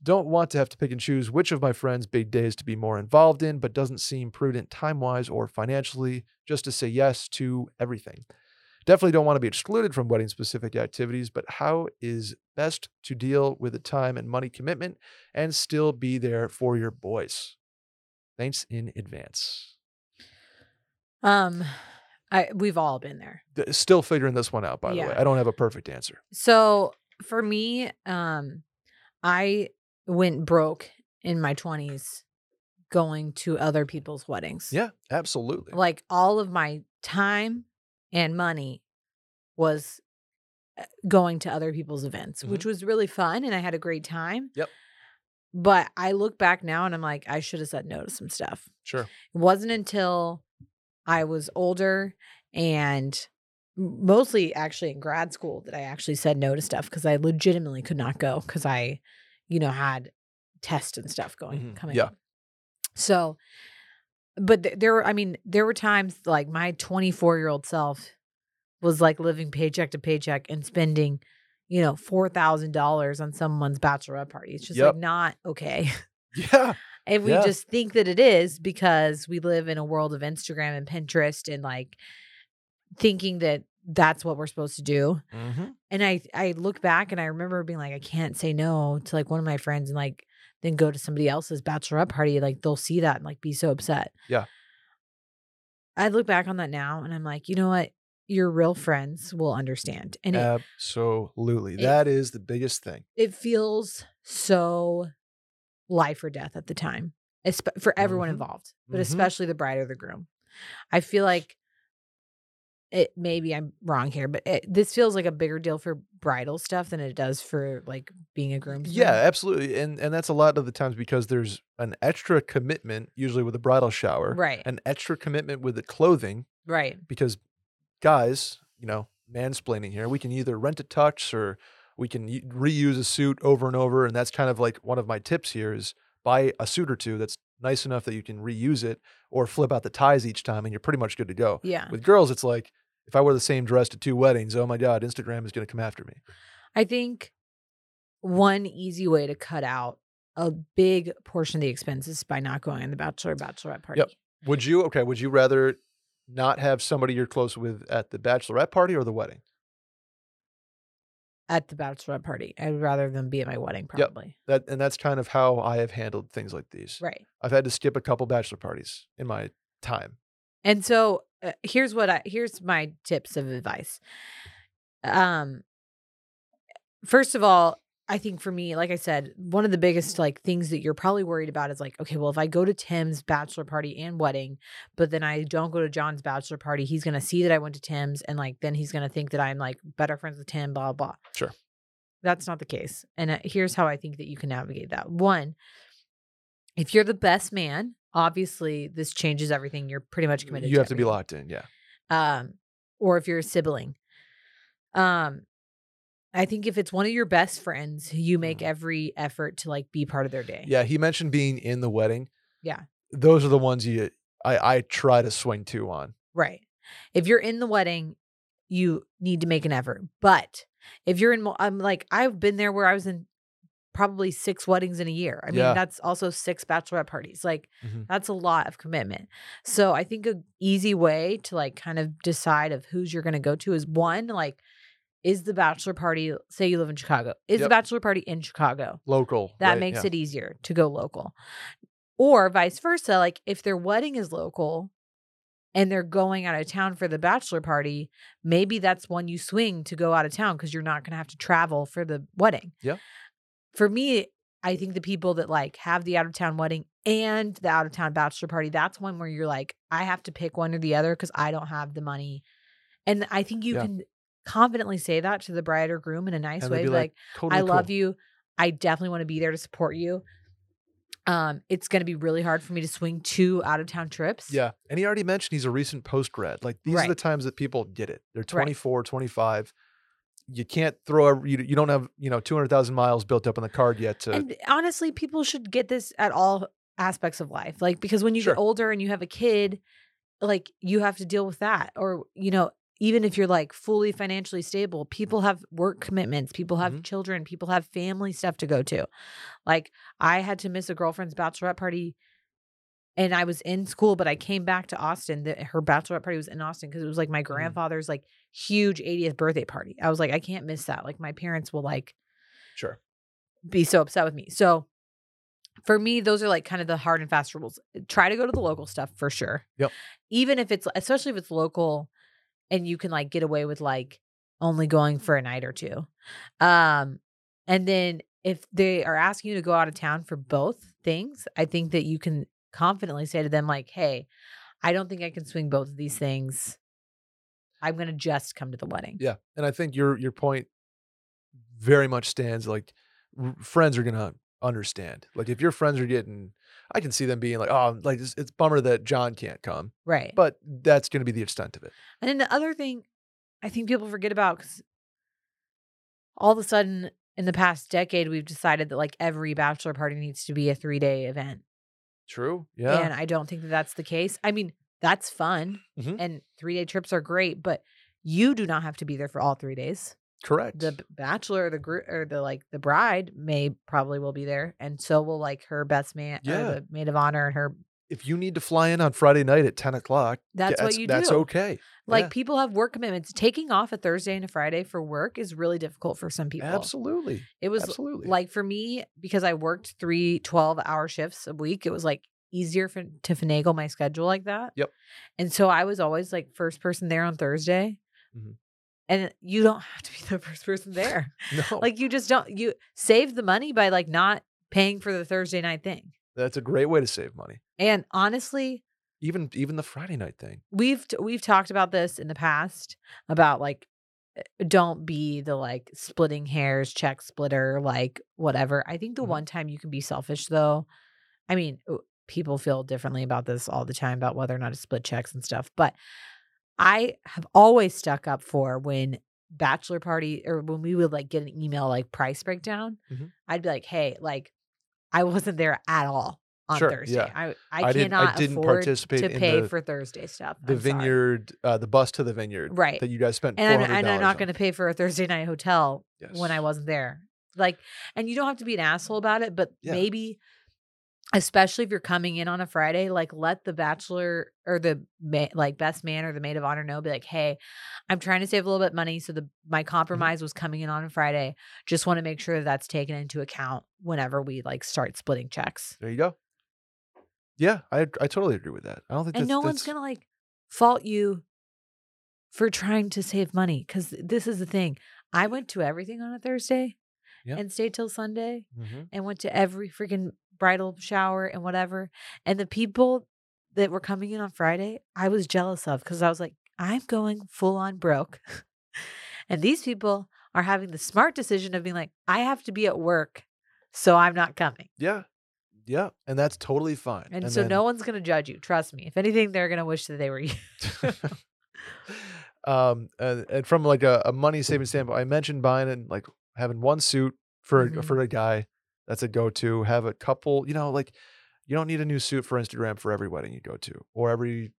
Don't want to have to pick and choose which of my friends' big days to be more involved in, but doesn't seem prudent time wise or financially just to say yes to everything. Definitely don't want to be excluded from wedding specific activities, but how is best to deal with the time and money commitment and still be there for your boys? Thanks in advance. Um, I we've all been there. Still figuring this one out, by the way. I don't have a perfect answer. So for me, um, I went broke in my twenties going to other people's weddings. Yeah, absolutely. Like all of my time and money was uh, going to other people's events, which was really fun and I had a great time. Yep. But I look back now and I'm like, I should have said no to some stuff. Sure. It wasn't until I was older and mostly actually in grad school that I actually said no to stuff because I legitimately could not go because I, you know, had tests and stuff going Mhm. coming Yeah. up. So, but th- there were, I mean, there were times like my 24 year old self was like living paycheck to paycheck and spending, you know, $4,000 on someone's bachelorette party. It's just Yep. like not okay. [laughs] Yeah. And we Yeah. just think that it is because we live in a world of Instagram and Pinterest and like thinking that that's what we're supposed to do. Mm-hmm. And I I look back and I remember being like, I can't say no to like one of my friends and like then go to somebody else's bachelorette party. Like they'll see that and like be so upset. Yeah. I look back on that now and I'm like, you know what? Your real friends will understand. And it, Absolutely. it- that is the biggest thing. it feels so life or death at the time for everyone Mhm. involved but Mhm. especially the bride or the groom i feel like it maybe i'm wrong here but it, this feels like a bigger deal for bridal stuff than it does for like being a groom Yeah, absolutely. And and that's a lot of the times because there's an extra commitment, usually with a bridal shower, right an extra commitment with the clothing, right because guys, you know, mansplaining here, we can either rent a tux or we can reuse a suit over and over. And that's kind of like one of my tips here is buy a suit or two that's nice enough that you can reuse it or flip out the ties each time and you're pretty much good to go. yeah With girls, it's like if I wear the same dress to two weddings, oh my God, Instagram is going to come after me. i think one easy way to cut out a big portion of the expenses by not going on the bachelor or bachelorette party Yep. Would you okay? Would you rather not have somebody you're close with at the bachelorette party or the wedding? at the bachelorette party i'd rather than be at my wedding Yep. probably That and that's kind of how I have handled things like these. right I've had to skip a couple bachelor parties in my time. And so uh, here's what I here's my tips of advice. Um first of all, I think for me, like I said, one of the biggest like things that you're probably worried about is like, okay, well, if I go to Tim's bachelor party and wedding, but then I don't go to John's bachelor party, he's gonna see that I went to Tim's and like then he's gonna think that I'm like better friends with Tim, blah blah. Sure. That's not the case. And uh, here's how I think that you can navigate that. One, if you're the best man, obviously this changes everything. You're pretty much committed. You have to be locked in. Yeah. um, or if you're a sibling. Um, I think if it's one of your best friends, you make Mhm. every effort to like be part of their day. Yeah. He mentioned being in the wedding. Yeah. Those are the ones you I I try to swing two on. Right. If you're in the wedding, you need to make an effort. But if you're in, I'm like, I've been there where I was in probably six weddings in a year. I mean, Yeah. that's also six bachelorette parties. Like, Mhm. that's a lot of commitment. So I think a easy way to like kind of decide of who's you're going to go to is one, like, is the bachelor party, say you live in Chicago, is the bachelor party in Chicago? Local. That right, makes yeah. it easier to go local. Or vice versa, like if their wedding is local and they're going out of town for the bachelor party, maybe that's one you swing to go out of town because you're not going to have to travel for the wedding. Yep. For me, I think the people that like have the out of town wedding and the out of town bachelor party, that's one where you're like, I have to pick one or the other because I don't have the money. And I think you Yeah. can confidently say that to the bride or groom in a nice way. be Like, Totally I love you. I definitely want to be there to support you. Um, it's going to be really hard for me to swing two out of town trips. Yeah. And he already mentioned he's a recent post grad. Like these are the times that people get it. They're Right. 24, 25. You can't throw a, you, you don't have, you know, 200,000 miles built up on the card yet to, And honestly, people should get this at all aspects of life. Like, because when you Sure. get older and you have a kid, like, you have to deal with that. Or, you know, even if you're like fully financially stable, people have work commitments, people have Mhm. children, people have family stuff to go to. Like, I had to miss a girlfriend's bachelorette party and I was in school, but I came back to Austin. The, her bachelorette party was in Austin because it was like my grandfather's like huge 80th birthday party. I was like, I can't miss that. Like, my parents will like, sure. be so upset with me. So for me, those are like kind of the hard and fast rules. Try to go to the local stuff for sure. Yep. Even if it's especially if it's local and you can like get away with like only going for a night or two. Um and then if they are asking you to go out of town for both things, I think that you can confidently say to them like, "Hey, I don't think I can swing both of these things. I'm going to just come to the wedding." Yeah. And I think your, your point very much stands like r- friends are going to understand. Like if your friends are getting, I can see them being like, oh, like it's, it's bummer that John can't come, Right. but that's going to be the extent of it. And then the other thing I think people forget about because all of a sudden in the past decade, we've decided that like every bachelor party needs to be a three day event. True. Yeah. And I don't think that that's the case. I mean, that's fun Mhm. and three day trips are great, but you do not have to be there for all three days. Correct. The bachelor, or the group, or the like, the bride may probably will be there, and so will like her best man, Yeah. the maid of honor, and her. If you need to fly in on Friday night at 10 o'clock, That's what you That's do. okay. Like Yeah. people have work commitments. Taking off a Thursday and a Friday for work is really difficult for some people. Absolutely. It was Absolutely. like for me because I worked three 12 hour shifts a week, it was like easier for, to finagle my schedule like that. Yep. And so I was always like first person there on Thursday. Mhm. And you don't have to be the first person there. [laughs] no, Like you just don't you save the money by like not paying for the Thursday night thing. that's a great way to save money. And honestly, Even even the Friday night thing. we've we've talked about this in the past about like uh, don't be the like splitting hairs check splitter like whatever i think the Mhm. one time you can be selfish though i mean people feel differently about this all the time about whether or not to split checks and stuff but i have always stuck up for when bachelor party or when we would like get an email like price breakdown Mhm. i'd be like hey like i wasn't there at all on Sure, thursday yeah. i i, I didn't- I cannot didn't afford participate to pay the- for thursday stuff The I'm sorry. vineyard, uh, the bus to the vineyard, Right. That you guys spent. and I'm, and I'm not going to pay for a Thursday night hotel when I wasn't there. Like, and you don't have to be an asshole about it, but Yeah. maybe, especially if you're coming in on a Friday, like let the bachelor or the ma- like best man or the maid of honor know, be like, hey, I'm trying to save a little bit of money, so the my Mm-hmm. compromise was coming in on a Friday. Just want to make sure that that's taken into account whenever we like start splitting checks. There you go. Yeah, I I totally agree with that. I don't think And that's, no one's that's- gonna like fault you for trying to save money because this is the thing. I went to everything on a Thursday Yeah. and stayed till Sunday Mhm. and went to every freaking bridal shower and whatever. And the people that were coming in on Friday, I was jealous of because I was like, I'm going full on broke. [laughs] and these people are having the smart decision of being like, I have to be at work, so I'm not coming. Yeah, yeah, and that's totally fine. And, so then- no one's going to judge you. Trust me. If anything, they're going to wish that they were you. [laughs] um, and, and from like a, a money saving standpoint, I mentioned buying and like having one suit for Mhm. for a guy. That's a go to. Have a couple. You know, like you don't need a new suit for Instagram for every wedding you go to or every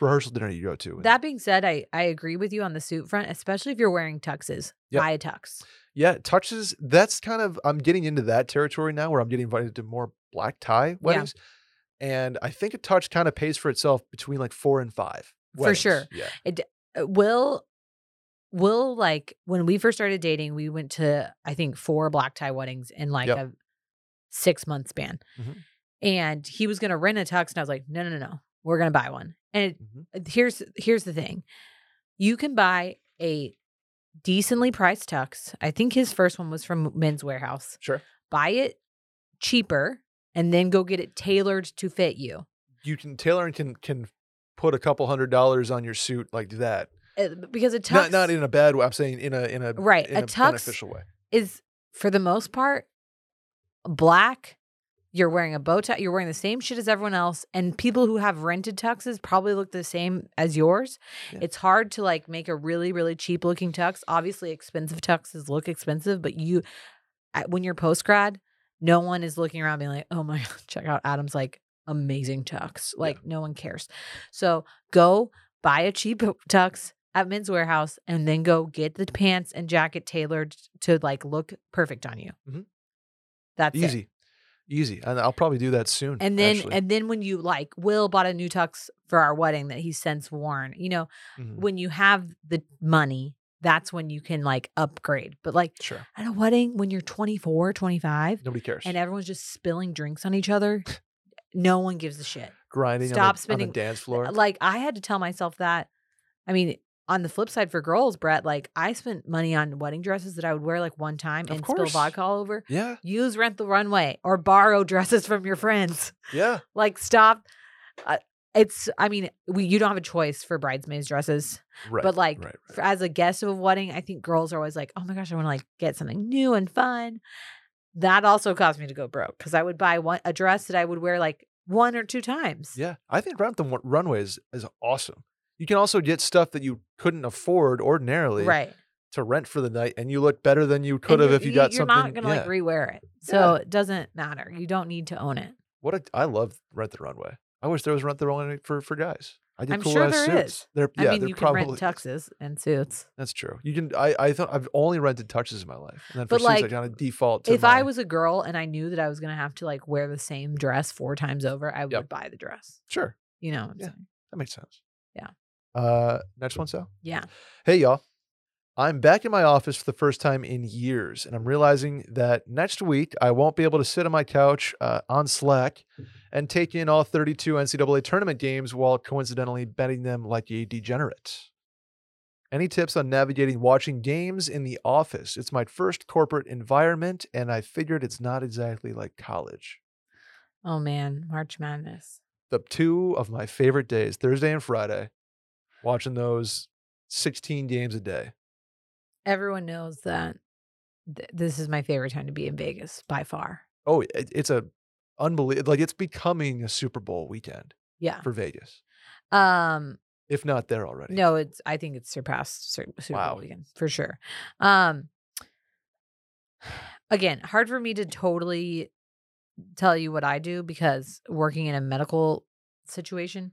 rehearsal dinner you go to. That being said, I, I agree with you on the suit front, especially if you're wearing tuxes. Yep. Buy a tux. yeah, tuxes. That's kind of I'm getting into that territory now where I'm getting invited to more black tie weddings. And I think a touch kind of pays for itself between like four and five. For sure. Yeah. It, Will, Will, like when we first started dating, we went to, I think, four black tie weddings in like Yep. a six month span. Mhm. And he was going to rent a tux. And I was like, no, no, no, no. We're going to buy one. And Mhm. uh, here's here's the thing you can buy a decently priced tux i think his first one was from Men's Wearhouse Sure. buy it cheaper and then go get it tailored to fit you You can tailor and can can put a couple hundred dollars on your suit like that. Uh, because a tux Not not in a bad way. I'm saying in a in a Right, in a a, tux- beneficial way. is for the most part black You're wearing a bow tie. You're wearing the same shit as everyone else, and people who have rented tuxes probably look the same as yours. Yeah. It's hard to like make a really, really cheap looking tux. Obviously, expensive tuxes look expensive, but you, when you're post grad, no one is looking around being like, "Oh my [laughs] god, check out Adam's like amazing tux." Like no one cares. So go buy a cheap [laughs] tux at Men's Wearhouse, and then go get the pants and jacket tailored to like look perfect on you. Mhm. That's it. Easy, easy, and I'll probably do that soon. And then actually. and then when you like Will bought a new tux for our wedding that he's since worn. You know, Mhm. when you have the money, that's when you can like upgrade. But like sure, at a wedding when you're 24, 25 nobody cares. and everyone's just spilling drinks on each other, [laughs] no one gives a shit. Grinding stop on, the, on the dance floor. Like I had to tell myself that. I mean, on the flip side for girls, Brett, like I spent money on wedding dresses that I would wear like one time Of and spill vodka all over. yeah, Use rent the runway or borrow dresses from your friends. yeah, [laughs] Like stop. Uh, it's. I mean, we you don't have a choice for bridesmaids dresses, right. but like right, right. for, as a guest of a wedding, I think girls are always like, "Oh my gosh, I want to like get something new and fun." That also caused me to go broke because I would buy one a dress that I would wear like one or two times. Yeah, I think Rent the Wa- Runway is, is awesome. You can also get stuff that you couldn't afford ordinarily right. to rent for the night, and you look better than you could have you're- if you got something. You're not gonna yeah. like rewear it, so it doesn't matter. You don't need to own it. What a, I love Rent the Runway. I wish there was Rent the Runway for for guys. I did I'm cool sure ass there suits. is. There, I yeah, mean, you can probably rent [laughs] tuxes and suits. That's true. You can. I I thought I've only rented tuxes in my life, and then for But, suits I like, kind of default to If I was a girl and I knew that I was gonna have to like wear the same dress four times over, I would buy the dress. sure, You know what I'm Yeah. saying? that makes sense. Yeah. Uh, next one, Sal. Yeah. Hey, y'all. I'm back in my office for the first time in years, and I'm realizing that next week I won't be able to sit on my couch uh, on Slack and take in all 32 NCAA tournament games while coincidentally betting them like a degenerate. Any tips on navigating watching games in the office? It's my first corporate environment, and I figured it's not exactly like college. Oh man, March Madness. The two of my favorite days, Thursday and Friday, watching those 16 games a day. Everyone knows that th- this is my favorite time to be in Vegas by far. Oh, it, it's a unbelievable. Like it's becoming a Super Bowl weekend Yeah. for Vegas, Um. if not there already. No, it's. I think it's surpassed Sur- Super Wow. Bowl weekend for sure. Um. Again, hard for me to totally tell you what I do because working in a medical situation,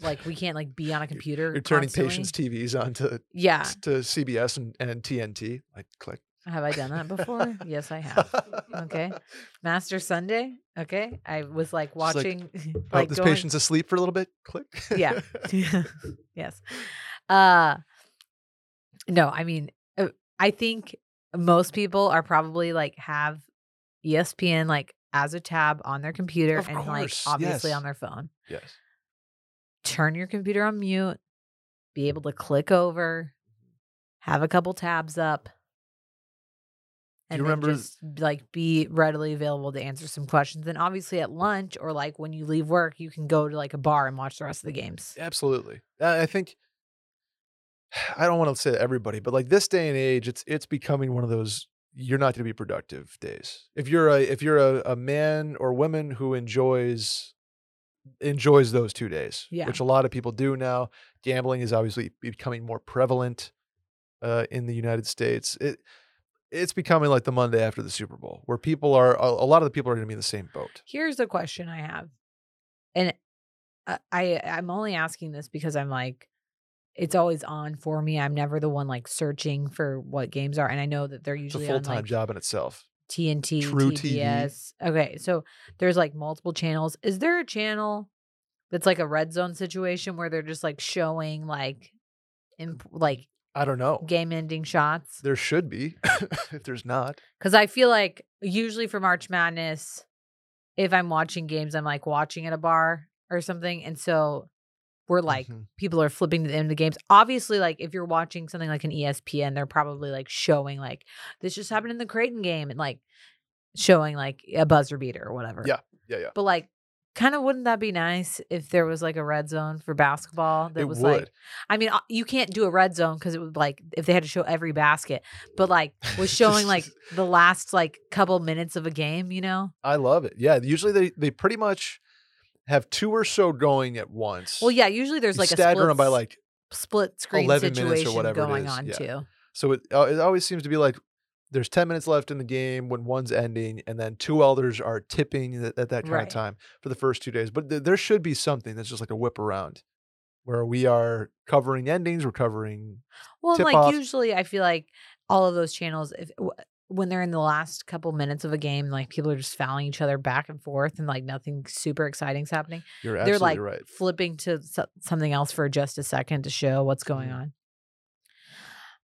like we can't like be on a computer. You're turning patients' TVs onto Yeah. to CBS and, and TNT. Like click. Have I done that before? yes, I have. Okay. [laughs] Master Sunday. Okay. I was like Just like, watching [laughs] oh, like this going, patient's asleep for a little bit. Click. Yeah. [laughs] yes. Uh no, I mean uh, I think most people are probably like have ESPN like as a tab on their computer Of and like obviously yes. on their phone. yes. Turn your computer on mute, be able to click over, have a couple tabs up. And you remember- just like be readily available to answer some questions. And obviously at lunch or like when you leave work, you can go to like a bar and watch the rest of the games. Absolutely. I I think [sighs] I don't want to say everybody, but like this day and age, it's it's becoming one of those you're not going to be productive days. If you're a if you're a, a man or woman who enjoys enjoys those two days, Yeah. which a lot of people do now. Gambling is obviously becoming more prevalent uh, in the United States. It it's becoming like the Monday after the Super Bowl, where people are a, a lot of the people are going to be in the same boat. Here's a question I have, and I, I'm only asking this because I'm like, it's always on for me. I'm never the one like searching for what games are, and I know that they're usually full time like job in itself. TNT, truTV. TBS. Okay, so there's like multiple channels. Is there a channel that's like a red zone situation where they're just like showing like, imp- like I don't know. game ending shots? There should be. [laughs] if there's not, Because I feel like usually for March Madness, if I'm watching games, I'm like watching at a bar or something. And so we're like, Mhm. people are flipping to the end of the games. Obviously, like if you're watching something like an ESPN, they're probably like showing like this just happened in the Creighton game and like showing like a buzzer beater or whatever. Yeah, yeah, yeah. But like kind of wouldn't that be nice if there was like a red zone for basketball that it was would. like I mean uh, you can't do a red zone because it would like if they had to show every basket, but like was showing like [laughs] the last like couple minutes of a game, you know? I love it. Yeah, usually they they pretty much have two or so going at once. Well, yeah, usually there's You like a stagger split, them by like split screen 11 minutes or whatever going on yeah. too. so. It uh, it always seems to be like there's 10 minutes left in the game when one's ending, and then two elders are tipping at, at that kind Right. of time for the first two days. But th- there should be something that's just like a whip around where we are covering endings, we're covering Well, like off. usually, I feel like all of those channels, if w- when they're in the last couple minutes of a game, like people are just fouling each other back and forth, and like nothing super exciting's happening. You're they're absolutely like right. flipping to something else for just a second to show what's going Mhm. on.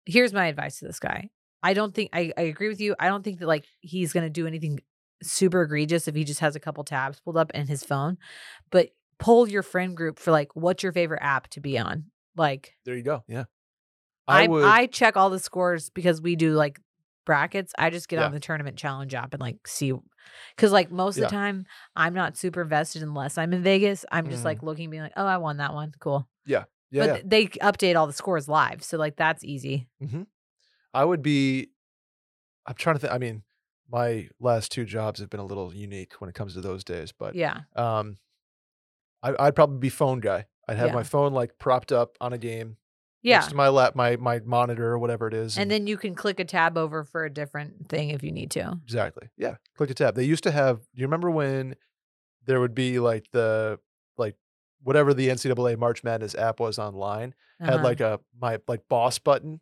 Here's my advice to this guy. I don't think I, I agree with you. I don't think that like he's gonna do anything super egregious if he just has a couple tabs pulled up in his phone. But poll your friend group for like what's your favorite app to be on. Like There you go. Yeah. I I would. I check all the scores because we do like brackets. I just get Yeah. on the tournament challenge app and like see because like most of Yeah. the time I'm not super invested unless I'm in Vegas. I'm just Mhm. like looking, being like, oh, I won that one, cool. yeah. but yeah. th- they update all the scores live, so like that's easy. I would be. I'm trying to think. I mean, my last two jobs have been a little unique when it comes to those days, but Yeah, um, I, I'd probably be phone guy. I'd have Yeah. my phone like propped up on a game yeah. next to my lap, my my monitor or whatever it is. And then you can click a tab over for a different thing if you need to. exactly, yeah, click a tab. They used to have. Do you remember when there would be like the like whatever the NCAA March Madness app was online had Uh-huh. like a my like boss button,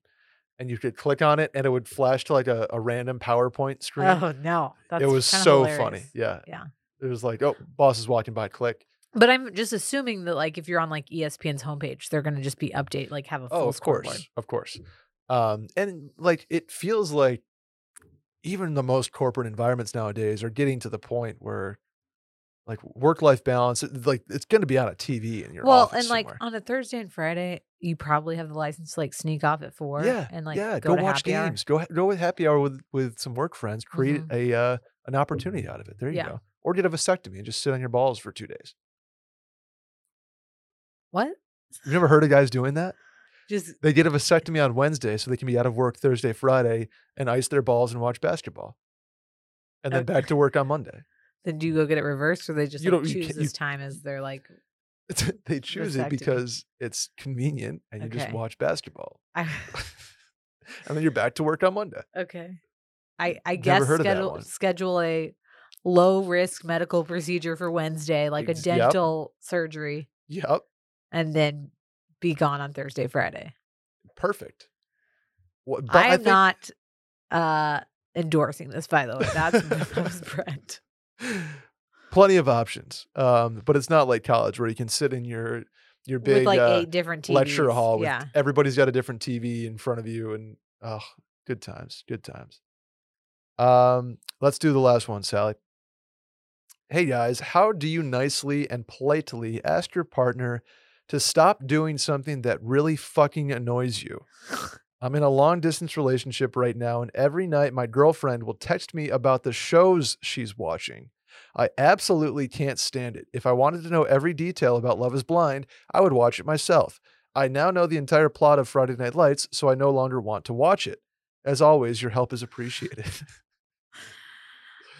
and you could click on it and it would flash to like a, a random PowerPoint screen. oh no, that's it was so funny. Yeah. Yeah. It was like, oh, boss is walking by, click. But I'm just assuming that like if you're on like ESPN's homepage, they're gonna just be update like have a full Oh, of course. Of course. Um, and like it feels like even the most corporate environments nowadays are getting to the point where like work life balance, like it's gonna be on a TV in your Well, and like on a Thursday and Friday, you probably have the license to like sneak off at four. yeah, and like yeah, go, go, watch happy hour. games. Go go with happy hour with with some work friends. Create Mhm. a uh, an opportunity out of it. There you Yeah. go. Or get a vasectomy and just sit on your balls for two days. What? You've never heard of guys doing that? Just They get a vasectomy on Wednesday so they can be out of work Thursday, Friday, and ice their balls and watch basketball. And then Okay. back to work on Monday. then do you go get it reversed, or they just You like, don't- you choose can't- this time as they're like? [laughs] they choose it because it's convenient and you just watch basketball. [laughs] I, [laughs] and then you're back to work on Monday. okay. I I guess heard of that schedule schedule a low risk medical procedure for Wednesday, like a Ex- yep. dental surgery, Yep. and then be gone on Thursday, Friday. Perfect. What, but I am think- not uh endorsing this, by the way. That's that was Brett. Plenty of options. Um, but it's not like college where you can sit in your your big with like uh, eight different TVs. lecture hall with yeah. everybody's got a different TV in front of you and oh, good times, good times. Um, let's do the last one, Sally. Hey guys, how do you nicely and politely ask your partner to stop doing something that really fucking annoys you? I'm in a long distance relationship right now, and every night my girlfriend will text me about the shows she's watching. I absolutely can't stand it. If I wanted to know every detail about Love is Blind, I would watch it myself. I now know the entire plot of Friday Night Lights, so I no longer want to watch it. As always, your help is appreciated.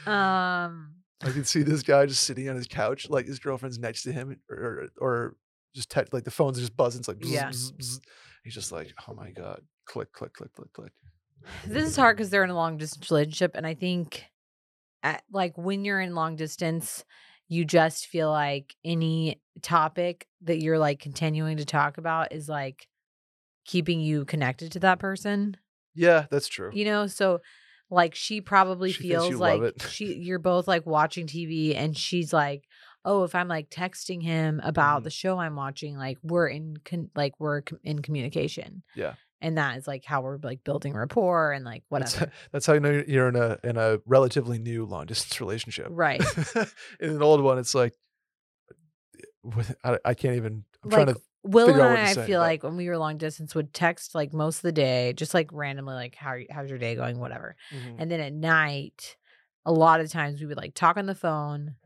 Um [laughs] I can see this guy just sitting on his couch, like his girlfriend's next to him, or or, just te- like the phone's just buzzing. It's like, bzz, Yeah. bzz, bzz. he's just like, oh my god, click, click, click, click, click. this is hard because they're in a long distance relationship and i think at, like when you're in long distance you just feel like any topic that you're like continuing to talk about is like keeping you connected to that person Yeah, that's true. you know so like she probably She feels like [laughs] she you're both like watching tv and she's like oh if i'm like texting him about Mhm. the show i'm watching like we're in con- like we're com- in communication Yeah. And that is like how we're like building rapport and like whatever [laughs] that's how you know you're in a in a relatively new long distance relationship. right [laughs] in an old one, it's like I, I can't even. I'm trying to. Will and I, I say, feel but- like when we were long distance would text like most of the day, just like randomly, like how how's your day going, whatever. Mhm. And then at night, a lot of times we would like talk on the phone,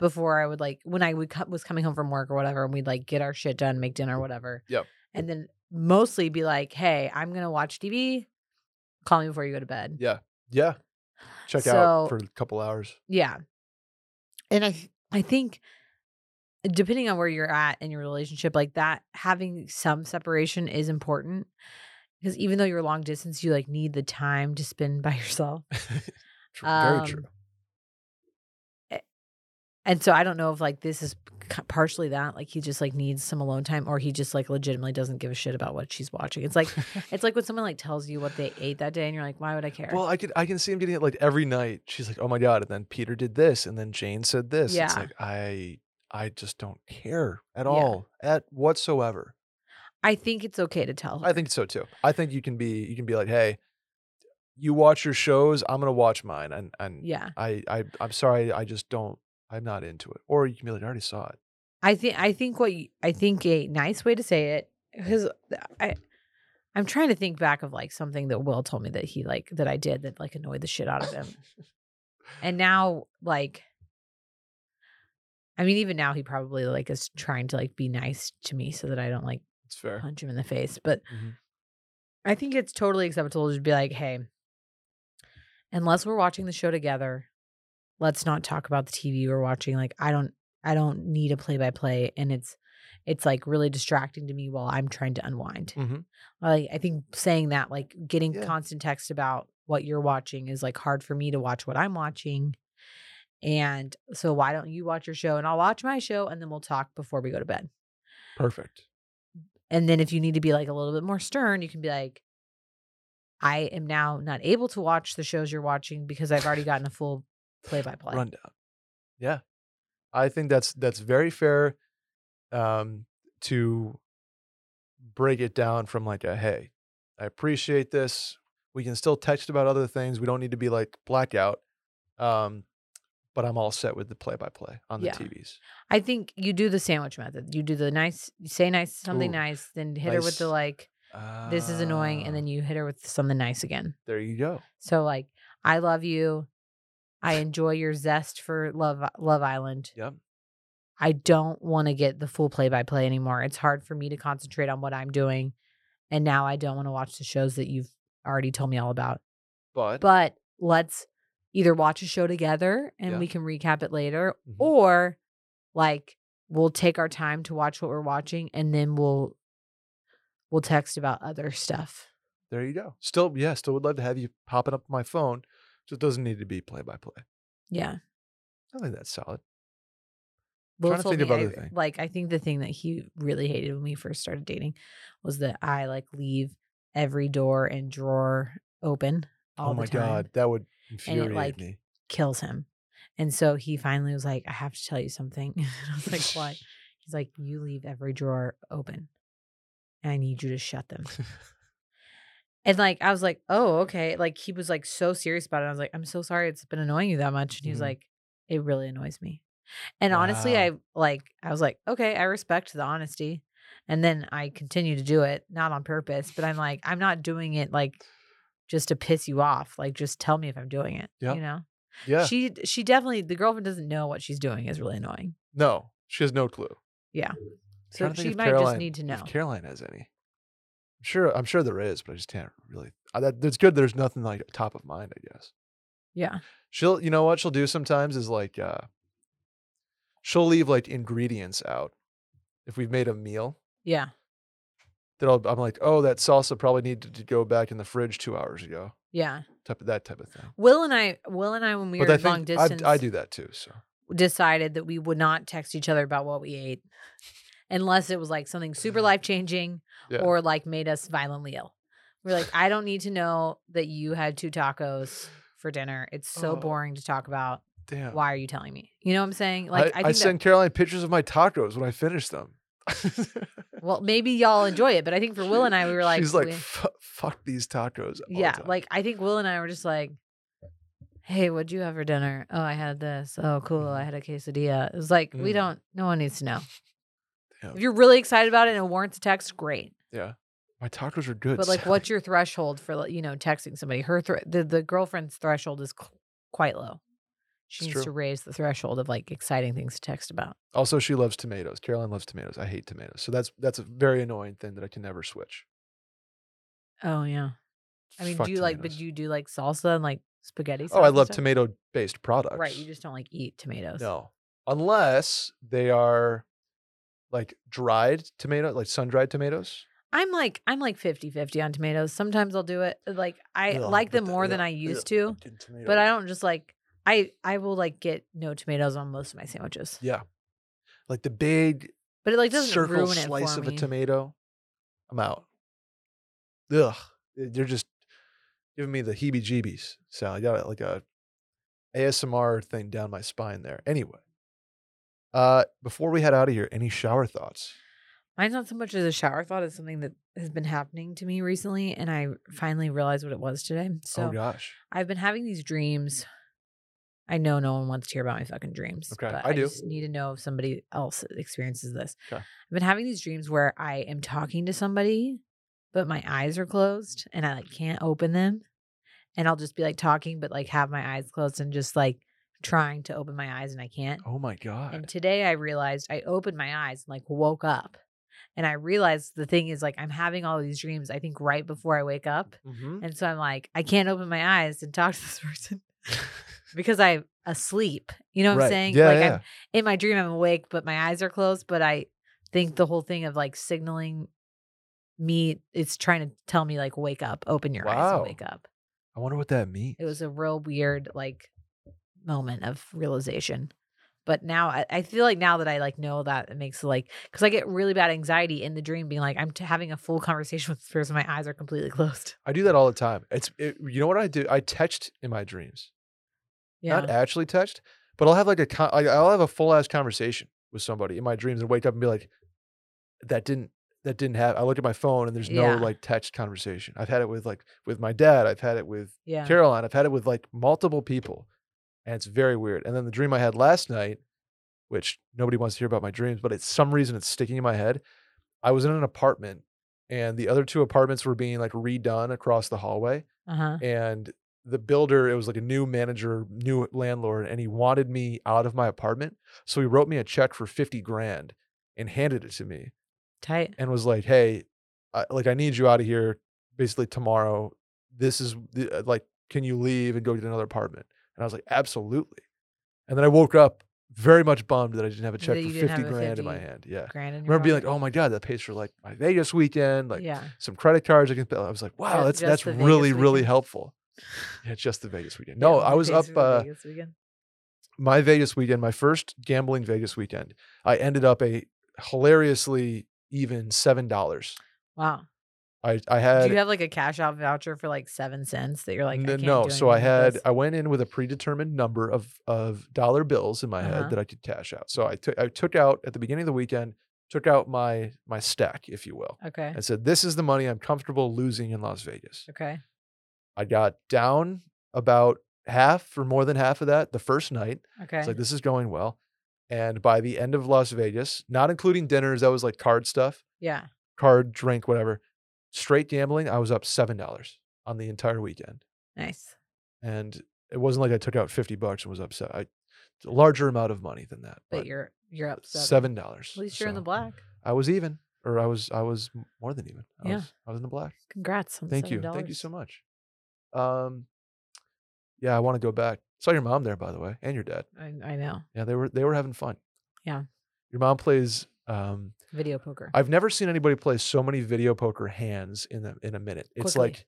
before I would like when I would co- was coming home from work or whatever, and we'd like get our shit done, make dinner, whatever. Yep. And then mostly be like, "Hey, I'm gonna watch TV. Call me before you go to bed." Yeah. Yeah. Check So- out for a couple hours. Yeah. And I I think depending on where you're at in your relationship, like that having some separation is important. Because even though you're long distance, you like need the time to spend by [laughs] yourself. [laughs] True, Very Um, true. And so I don't know if like this is partially that, like he just like needs some alone time, or he just like legitimately doesn't give a shit about what she's watching. It's like [laughs] it's like when someone like tells you what they ate that day, and you're like, why would I care? Well, I could I can see him getting it like every night. She's like, "Oh my god!" And then Peter did this, and then Jane said this. It's Yeah. like I I just don't care at Yeah. all, at whatsoever. I think it's okay to tell her. I think so too. I think you can be you can be like, "Hey, you watch your shows. I'm gonna watch mine," and and yeah. I I I'm sorry. I just don't. I'm not into it. Or you can be like, "I already saw it." I think I think what you, I think a nice way to say it because I I'm trying to think back of like something that Will told me that he like that I did that like annoyed the shit out of him. and now like I mean even now he probably like is trying to like be nice to me so that I don't like It's fair. punch him in the face. But Mhm. I think it's totally acceptable to just be like, hey, unless we're watching the show together, let's not talk about the TV we're watching. Like I don't I don't need a play by play and it's it's like really distracting to me while I'm trying to unwind. Mhm. Like I think saying that, like getting Yeah. constant text about what you're watching is like hard for me to watch what I'm watching. And so why don't you watch your show and I'll watch my show and then we'll talk before we go to bed. Perfect. And then if you need to be like a little bit more stern, you can be like, I am now not able to watch the shows you're watching because I've already gotten a [laughs] full play by play. rundown. Yeah, I think that's that's very fair. Um, to break it down from like a hey, I appreciate this. We can still text about other things. We don't need to be like blackout. Um, but I'm all set with the play by play on the Yeah. TVs. I think you do the sandwich method. You do the nice, you say nice, something Ooh, nice, then hit her with the nice. like, this is annoying, and Ah, then you hit her with something nice again. there you go. So like, I love you. I enjoy your zest for Love Love Island. Yep. I don't want to get the full play by play anymore. It's hard for me to concentrate on what I'm doing. And now I don't want to watch the shows that you've already told me all about. But, But let's either watch a show together and Yeah. we can recap it later, Mhm. or like we'll take our time to watch what we're watching and then we'll we'll text about other stuff. there you go. Still, yeah, still would love to have you popping up my phone. Just doesn't need to be play by play. Yeah. I think that's solid. Will Trying to think of I- other thing. like I think the thing that he really hated when we first started dating was that I like leave every door and drawer open oh all the time. oh the my time. god, that would infuriate like, me. Kills him. And so he finally was like, I have to tell you something. [laughs] And I was like, What? [laughs] He's like, You leave every drawer open. And I need you to shut them. [laughs] And like I was like, Oh, okay. Like he was like so serious about it. I was like, I'm so sorry it's been annoying you that much. And he was Mhm. like, It really annoys me. And honestly, I like I was like, okay, I respect the honesty. And then I continue to do it, not on purpose, but I'm like, I'm not doing it like just to piss you off. Like just tell me if I'm doing it. Yeah. You know? Yeah. She she definitely the girlfriend doesn't know what she's doing is really annoying. no, she has no clue. Yeah. So Trying to think she if might just need to if know. Caroline has any. Sure. I'm sure there is, but I just can't really. Uh, that, it's good. There's nothing like top of mind. I guess Yeah. she'll. You know what she'll do sometimes is like, uh she'll leave like ingredients out. If we've made a meal, Yeah. then I'll, I'm like, oh, that salsa probably needed to go back in the fridge two hours ago. Yeah. Type of that type of thing. Will and I Will and I when we but were I long think I, distance I do that too. So decided that we would not text each other about what we ate unless it was like something super [sighs] life changing Yeah. or like made us violently ill. We're like, I don't need to know that you had two tacos for dinner. It's so Oh. boring to talk about. damn. Why are you telling me? You know what I'm saying? Like I, I, I send Caroline pictures of my tacos when I finish them. well, maybe y'all enjoy it, but I think for Will and I, we [laughs] were like, she's like, we- fuck these tacos. the yeah, like I think Will and I were just like, hey, what'd you have for dinner? Oh, I had this. Oh, cool. I Mhm. had a quesadilla. It was like, we Mm. don't, no one needs to know. Damn. If you're really excited about it and it warrants a text, great. yeah, my tacos are good. But like, [laughs] what's your threshold for like, you know texting somebody? Her thr the the girlfriend's threshold is qu- quite low. She It's needs true. to raise the threshold of like exciting things to text about. Also, she loves tomatoes. Caroline loves tomatoes. I hate tomatoes. So that's that's a very annoying thing that I can never switch. Oh yeah. I mean, Fuck do you like? But tomatoes. do you do like salsa and like spaghetti? Oh, I and love stuff? tomato based products. Right, you just don't like eat tomatoes. No. Unless they are like dried tomato, like sun dried tomatoes. I'm like I'm like 50-50 on tomatoes. Sometimes I'll do it. Like I Ugh, like them the- more than ugh, I used ugh, to, but I don't just like I I will like get no tomatoes on most of my sandwiches. Yeah. Like the big But it like doesn't circle ruin it slice of me. a tomato. I'm out. Ugh. Eh, they're just giving me the heebie jeebies. So I got like a ASMR thing down my spine there. Anyway. Uh before we head out of here, any shower thoughts? Mine's not so much as a shower thought as something that has been happening to me recently, and I finally realized what it was today. So oh gosh. I've been having these dreams. I know no one wants to hear about my fucking dreams. Okay, but I do. just need to know if somebody else experiences this. Okay. I've been having these dreams where I am talking to somebody, but my eyes are closed and I like can't open them. And I'll just be like talking, but like have my eyes closed and just like trying to open my eyes and I can't. Oh my god. And today I realized I opened my eyes and like woke up. And I realized the thing is like I'm having all these dreams, I think right before I wake up. Mhm. And so I'm like, I can't open my eyes and talk to this [laughs] person [laughs] because I'm asleep. You know what Right. I'm saying? Yeah, like yeah. I'm in my dream, I'm awake, but my eyes are closed. But I think the whole thing of like signaling me, it's trying to tell me like, wake up, open your eyes and wake up. I wonder what that means. It was a real weird like moment of realization. But now I, I feel like now that I like know that it makes like because I get really bad anxiety in the dream, being like I'm t- having a full conversation [laughs] with this person, my eyes are completely closed. I do that all the time. It's it, you know what I do? I text in my dreams. Yeah, Not actually text, but I'll have like a con- I'll have a full ass conversation with somebody in my dreams and wake up and be like, that didn't that didn't have. I look at my phone and there's no Yeah. like text conversation. I've had it with like with my dad. I've had it with yeah. Caroline. I've had it with like multiple people, and it's very weird. And then the dream I had last night, which nobody wants to hear about my dreams, but it's some reason it's sticking in my head. I was in an apartment, and the other two apartments were being like redone across the hallway Uh huh. and the builder it was like a new manager new landlord and he wanted me out of my apartment so he wrote me a check for 50 grand and handed it to me Tight. and was like hey I, like i need you out of here basically tomorrow this is the, uh, like can you leave and go get another apartment and i was like absolutely and then i woke up very much bummed that i didn't have a check for you didn't 50 grand in my hand yeah Grand remember being like oh my god that pays for like my vegas weekend like yeah. some credit cards I can pay. I was like, wow, that's that's Vegas really really weekend? helpful. Yeah, just the Vegas weekend. No, only I was up uh, Vegas weekend. my Vegas weekend, my first gambling Vegas weekend. I ended up a hilariously even seven dollars. Wow. I I Do you have like a cash out voucher for like seven cents that you're like, I n- can't no, so I had? I went in with a predetermined number of of dollar bills in my Uh-huh. head that I could cash out. So I took I took out at the beginning of the weekend, took out my my stack, if you will, Okay. and said, "This is the money I'm comfortable losing in Las Vegas." Okay. I got down about half or more than half of that the first night. Okay. It's like this is going well. And by the end of Las Vegas, not including dinners, that was like card stuff, yeah. card, drink, whatever. Straight gambling, I was up seven dollars on the entire weekend. Nice. And it wasn't like I took out fifty bucks and was upset. I larger amount of money than that. But you're you're up seven. dollars. At least you're in the black. I was even. Or I was I was more than even. I Yeah. was I was in the black. Congrats on Thank you. $7. Thank you so much. Um yeah, I want to go back. Saw your mom there, by the way, and your dad. I, I know. Yeah, they were they were having fun. Yeah. Your mom plays um Video poker. I've never seen anybody play so many video poker hands in a in a minute. It's Quickly. like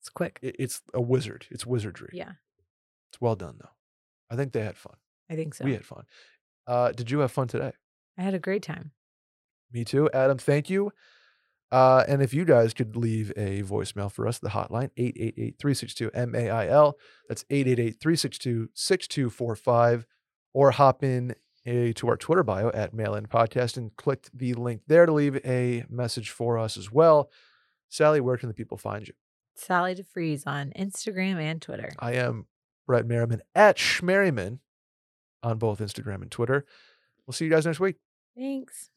it's quick. it- it's a wizard. It's wizardry. Yeah. It's well done though. I think they had fun. I think so. We had fun. Uh did you have fun today? I had a great time. Me too. Adam, thank you. Uh, and if you guys could leave a voicemail for us, the hotline, 888-362-MAIL. That's 888-362-6245. Or hop in to our Twitter bio at Mail-In Podcast and clicked the link there to leave a message for us as well. Sally, where can the people find you? Sally deFries on Instagram and Twitter. I am Brett Merriman at Schmerriman on both Instagram and Twitter. We'll see you guys next week. Thanks.